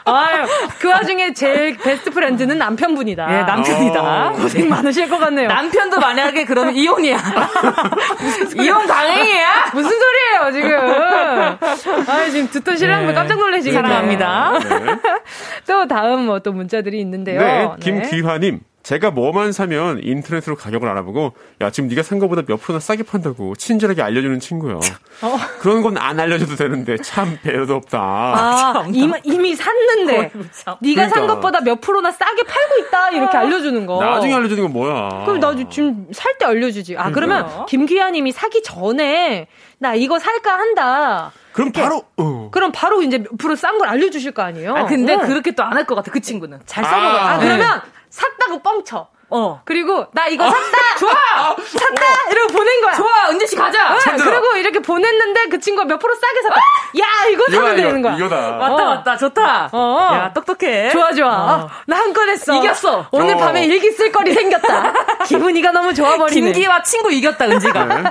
아유, 그 와중에 제일 베스트 프렌드는 남편분이다. 예, 남편이다. 어. 고생 많으실 것 같네요. 남편도 만약에 그러면 이혼이야. 이혼 강행이야? 무슨 소리예요, 지금? 아, 지금 듣던 실랑분 네. 깜짝 놀라시겠네요. 사랑합니다. 네. 또 다음 뭐 또 문자들이 있는데요. 네, 김귀화님. 제가 뭐만 사면 인터넷으로 가격을 알아보고 야 지금 네가 산 거보다 몇 프로나 싸게 판다고 친절하게 알려주는 친구요. 어. 그런 건 안 알려줘도 되는데 참 배려도 없다. 아, 이미, 이미 샀는데 네가 그러니까. 산 것보다 몇 프로나 싸게 팔고 있다 이렇게 아. 알려주는 거. 나중에 알려주는 건 뭐야? 그럼 나 지금 살 때 알려주지. 아 그러면 그러니까. 김기아님이 사기 전에 나 이거 살까 한다. 그럼. 바로 어. 그럼 바로 이제 몇 프로 싼 걸 알려주실 거 아니에요? 아 근데 어. 그렇게 또 안 할 것 같아 그 친구는 잘 써먹어요. 아, 아 그러면 네. 샀다고 뻥쳐. 어. 그리고 나 이거 어. 샀다. 좋아. 샀다. 어. 이러고 보낸 거야. 좋아. 은지 씨 가자. 응, 그리고 이렇게 보냈는데 그 친구가 몇 프로 싸게 샀다. 야 이거 사면 되는 거야. 이거다. 맞다 어. 맞다. 좋다. 어. 야 똑똑해. 좋아 좋아. 어. 나 한 건 했어. 이겼어. 오늘 어. 밤에 일기 쓸 거리 생겼다. 기분이가 너무 좋아버리네. 김기와 친구 이겼다 은지가. 네.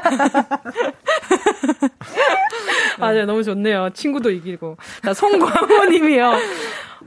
맞아요. 너무 좋네요. 친구도 이기고. 나 송광호님이요.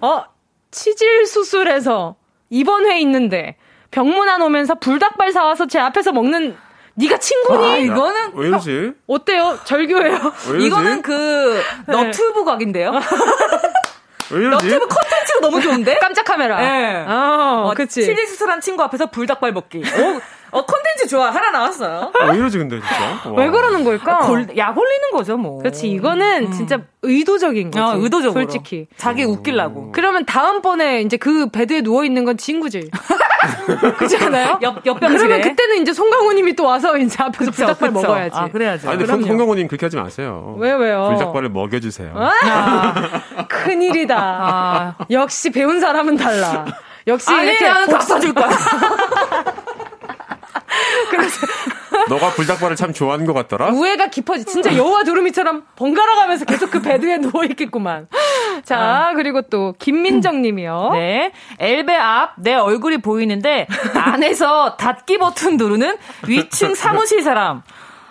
어 치질 수술해서 입원해 있는데 병문 안 오면서 불닭발 사와서 제 앞에서 먹는 네가 친구니? 아, 이거는 왜 이러지? 어때요? 절교예요. 이거는 그 네. 너튜브 각인데요. 왜 이러지? 너튜브 컨텐츠가 너무 좋은데? 깜짝 카메라. 네. 어, 어 그치. 치질 수술한 친구 앞에서 불닭발 먹기. 오, 어, 컨텐츠 좋아. 하나 나왔어요. 왜 이러지, 근데, 진짜? 와. 왜 그러는 걸까? 골, 약 올리는 거죠, 뭐. 그렇지. 이거는 음. 진짜 의도적인 거지. 아, 의도적으로. 솔직히. 자기 웃기려고. 그러면 다음번에 이제 그 bed에 누워있는 건 친구지. 그렇지 않아요? 옆, 옆병실에. 그러면 그때는 이제 송강호님이 또 와서 이제 앞에서 그쵸, 불닭발 그쵸. 먹어야지. 아, 그래야지. 아니, 근데 송강호님 그렇게 하지 마세요. 왜, 왜요? 불닭발을 먹여주세요. 아, 큰일이다. 아. 역시 배운 사람은 달라. 역시 아니, 이렇게 박사 줄 거야. 그래서 너가 불닭발을 참 좋아하는 것 같더라. 우애가 깊어지. 진짜 여우와 두루미처럼 번갈아 가면서 계속 그 베드에 누워 있겠구만. 자, 아. 그리고 또 김민정 님이요. 네. 엘베 앞 내 얼굴이 보이는데 안에서 닫기 버튼 누르는 위층 사무실 사람.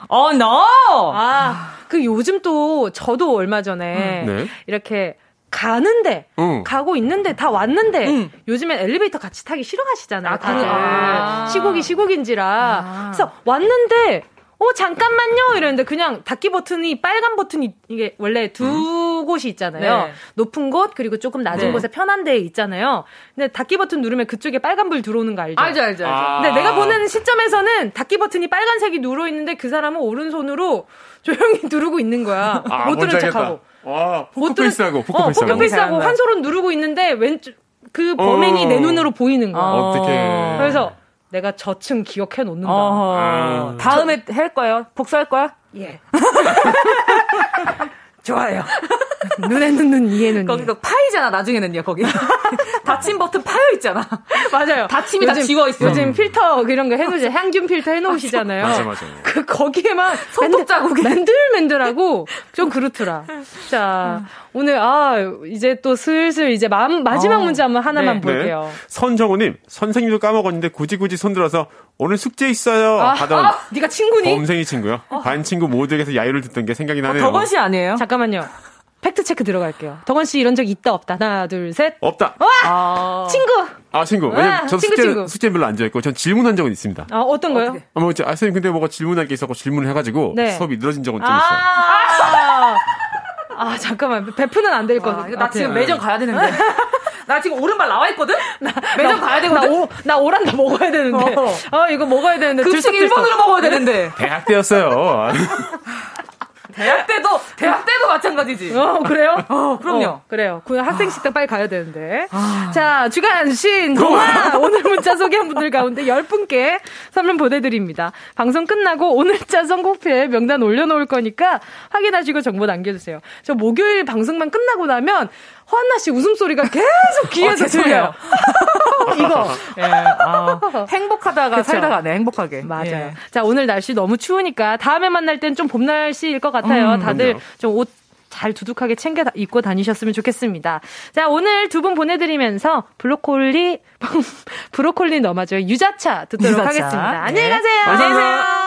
어, 너! 아, 그 요즘 또 저도 얼마 전에 음. 네. 이렇게 가는데 응. 가고 있는데 다 왔는데 응. 요즘엔 엘리베이터 같이 타기 싫어하시잖아요. 아, 다들 아. 시국이 시국인지라 아. 그래서 왔는데 어 잠깐만요 이랬는데 그냥 닫기 버튼이 빨간 버튼이 이게 원래 두 음. 곳이 있잖아요. 네. 높은 곳 그리고 조금 낮은 네. 곳에 편한 데 있잖아요. 근데 닫기 버튼 누르면 그쪽에 빨간 불 들어오는 거 알죠? 알죠, 알죠, 알죠. 아. 근데 내가 보는 시점에서는 닫기 버튼이 빨간색이 누르 있는데 그 사람은 오른손으로 조용히 누르고 있는 거야. 아, 못 들은 척하고. 와, 포커페이스하고, 포커페이스하고. 어, 포커페이스하고 한 손으론 누르고 있는데 왼쪽, 그 범행이 어. 내 눈으로 보이는 거야. 어. 어떻게. 그래서 내가 저층 기억해 놓는다. 아. 다음에 저, 할 거예요? 복수할 거야? 예. 좋아요. 눈에 넣는 이해는. 거기 그 파이잖아, 나중에는요, 거기. 닫힘 버튼 파여 있잖아. 맞아요. 닫힘이 다 지워 있어. 요즘 필터 이런 거 해놓으시 향균 필터 해놓으시잖아요. 맞아, 맞아. 그, 거기에만. 손톱 자국이. 맨들맨들하고 좀 그렇더라. 자, 오늘, 아, 이제 또 슬슬 이제 마, 마지막 어. 문제 한번 하나만 네. 볼게요. 네. 선정우님, 선생님도 까먹었는데 굳이 굳이 손들어서 오늘 숙제 있어요. 아, 하던 아, 네가 친구니? 범생이 친구요. 어. 반 친구 모두에게서 야유를 듣던 게 생각이 나네요. 어, 덕원 씨 아니에요? 잠깐만요. 팩트 체크 들어갈게요. 덕원 씨 이런 적 있다 없다. 하나 둘 셋. 없다. 와 아. 친구. 아 친구. 왜냐면 저 숙제 친구. 숙제 별로 안 좋아했고 전 질문한 적은 있습니다. 아 어떤 거요? 아, 뭐, 아 선생님 근데 뭐가 질문할 게 있었고 질문을 해가지고 네. 수업이 늘어진 적은 좀 아~ 있어요. 아 잠깐만 베프는 안 될 거같아 나 지금 매점 가야 되는데. 나 지금 오른발 나와 있거든? 나 매점 가야 되거든? 나, 오, 나 오란다 먹어야 되는데. 어. 아, 이거 먹어야 되는데. 급식 1번으로 먹어야 되는데. 대학 때였어요. 대학 때도 대학 때도 마찬가지지. 어 그래요? 어 그럼요. 어, 그래요. 그 학생 식당 빨리 가야 되는데. 아. 자 주간 신 동화 오늘 문자 소개한 분들 가운데 10분께 선물 보내드립니다. 방송 끝나고 오늘 자 선곡표에 명단 올려놓을 거니까 확인하시고 정보 남겨주세요. 저 목요일 방송만 끝나고 나면 허한나 씨 웃음소리가 계속 귀에서 어, 들려요. 이거. 예, 아, 행복하다가 그쵸? 살다 가네, 행복하게. 맞아요. 예. 자, 오늘 날씨 너무 추우니까 다음에 만날 땐 좀 봄 날씨일 것 같아요. 음, 다들 좀 옷 잘 두둑하게 챙겨 입고 다니셨으면 좋겠습니다. 자, 오늘 두 분 보내드리면서 브로콜리, 브로콜리 넘어져요. 유자차 듣도록 유자차. 하겠습니다. 네. 안녕히 가세요. 안녕히 계세요.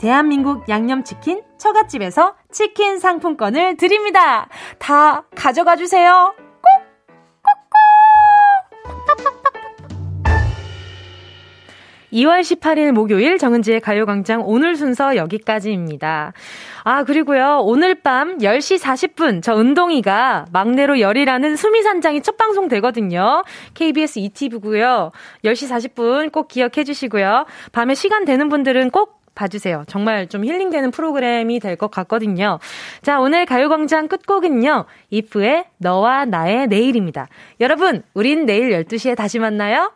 대한민국 양념치킨 처갓집에서 치킨 상품권을 드립니다. 다 가져가 주세요. 꼭! 꼭 꼭! 2월 18일 목요일 정은지의 가요광장 오늘 순서 여기까지입니다. 아, 그리고요, 오늘 밤 10시 40분, 저 은동이가 막내로 열이라는 수미산장이 첫 방송 되거든요. KBS ETV고요. 10시 40분 꼭 기억해 주시고요. 밤에 시간 되는 분들은 꼭 봐주세요. 정말 좀 힐링되는 프로그램이 될 것 같거든요. 자, 오늘 가요광장 끝곡은요. 이프의 너와 나의 내일입니다. 여러분, 우린 내일 12시에 다시 만나요.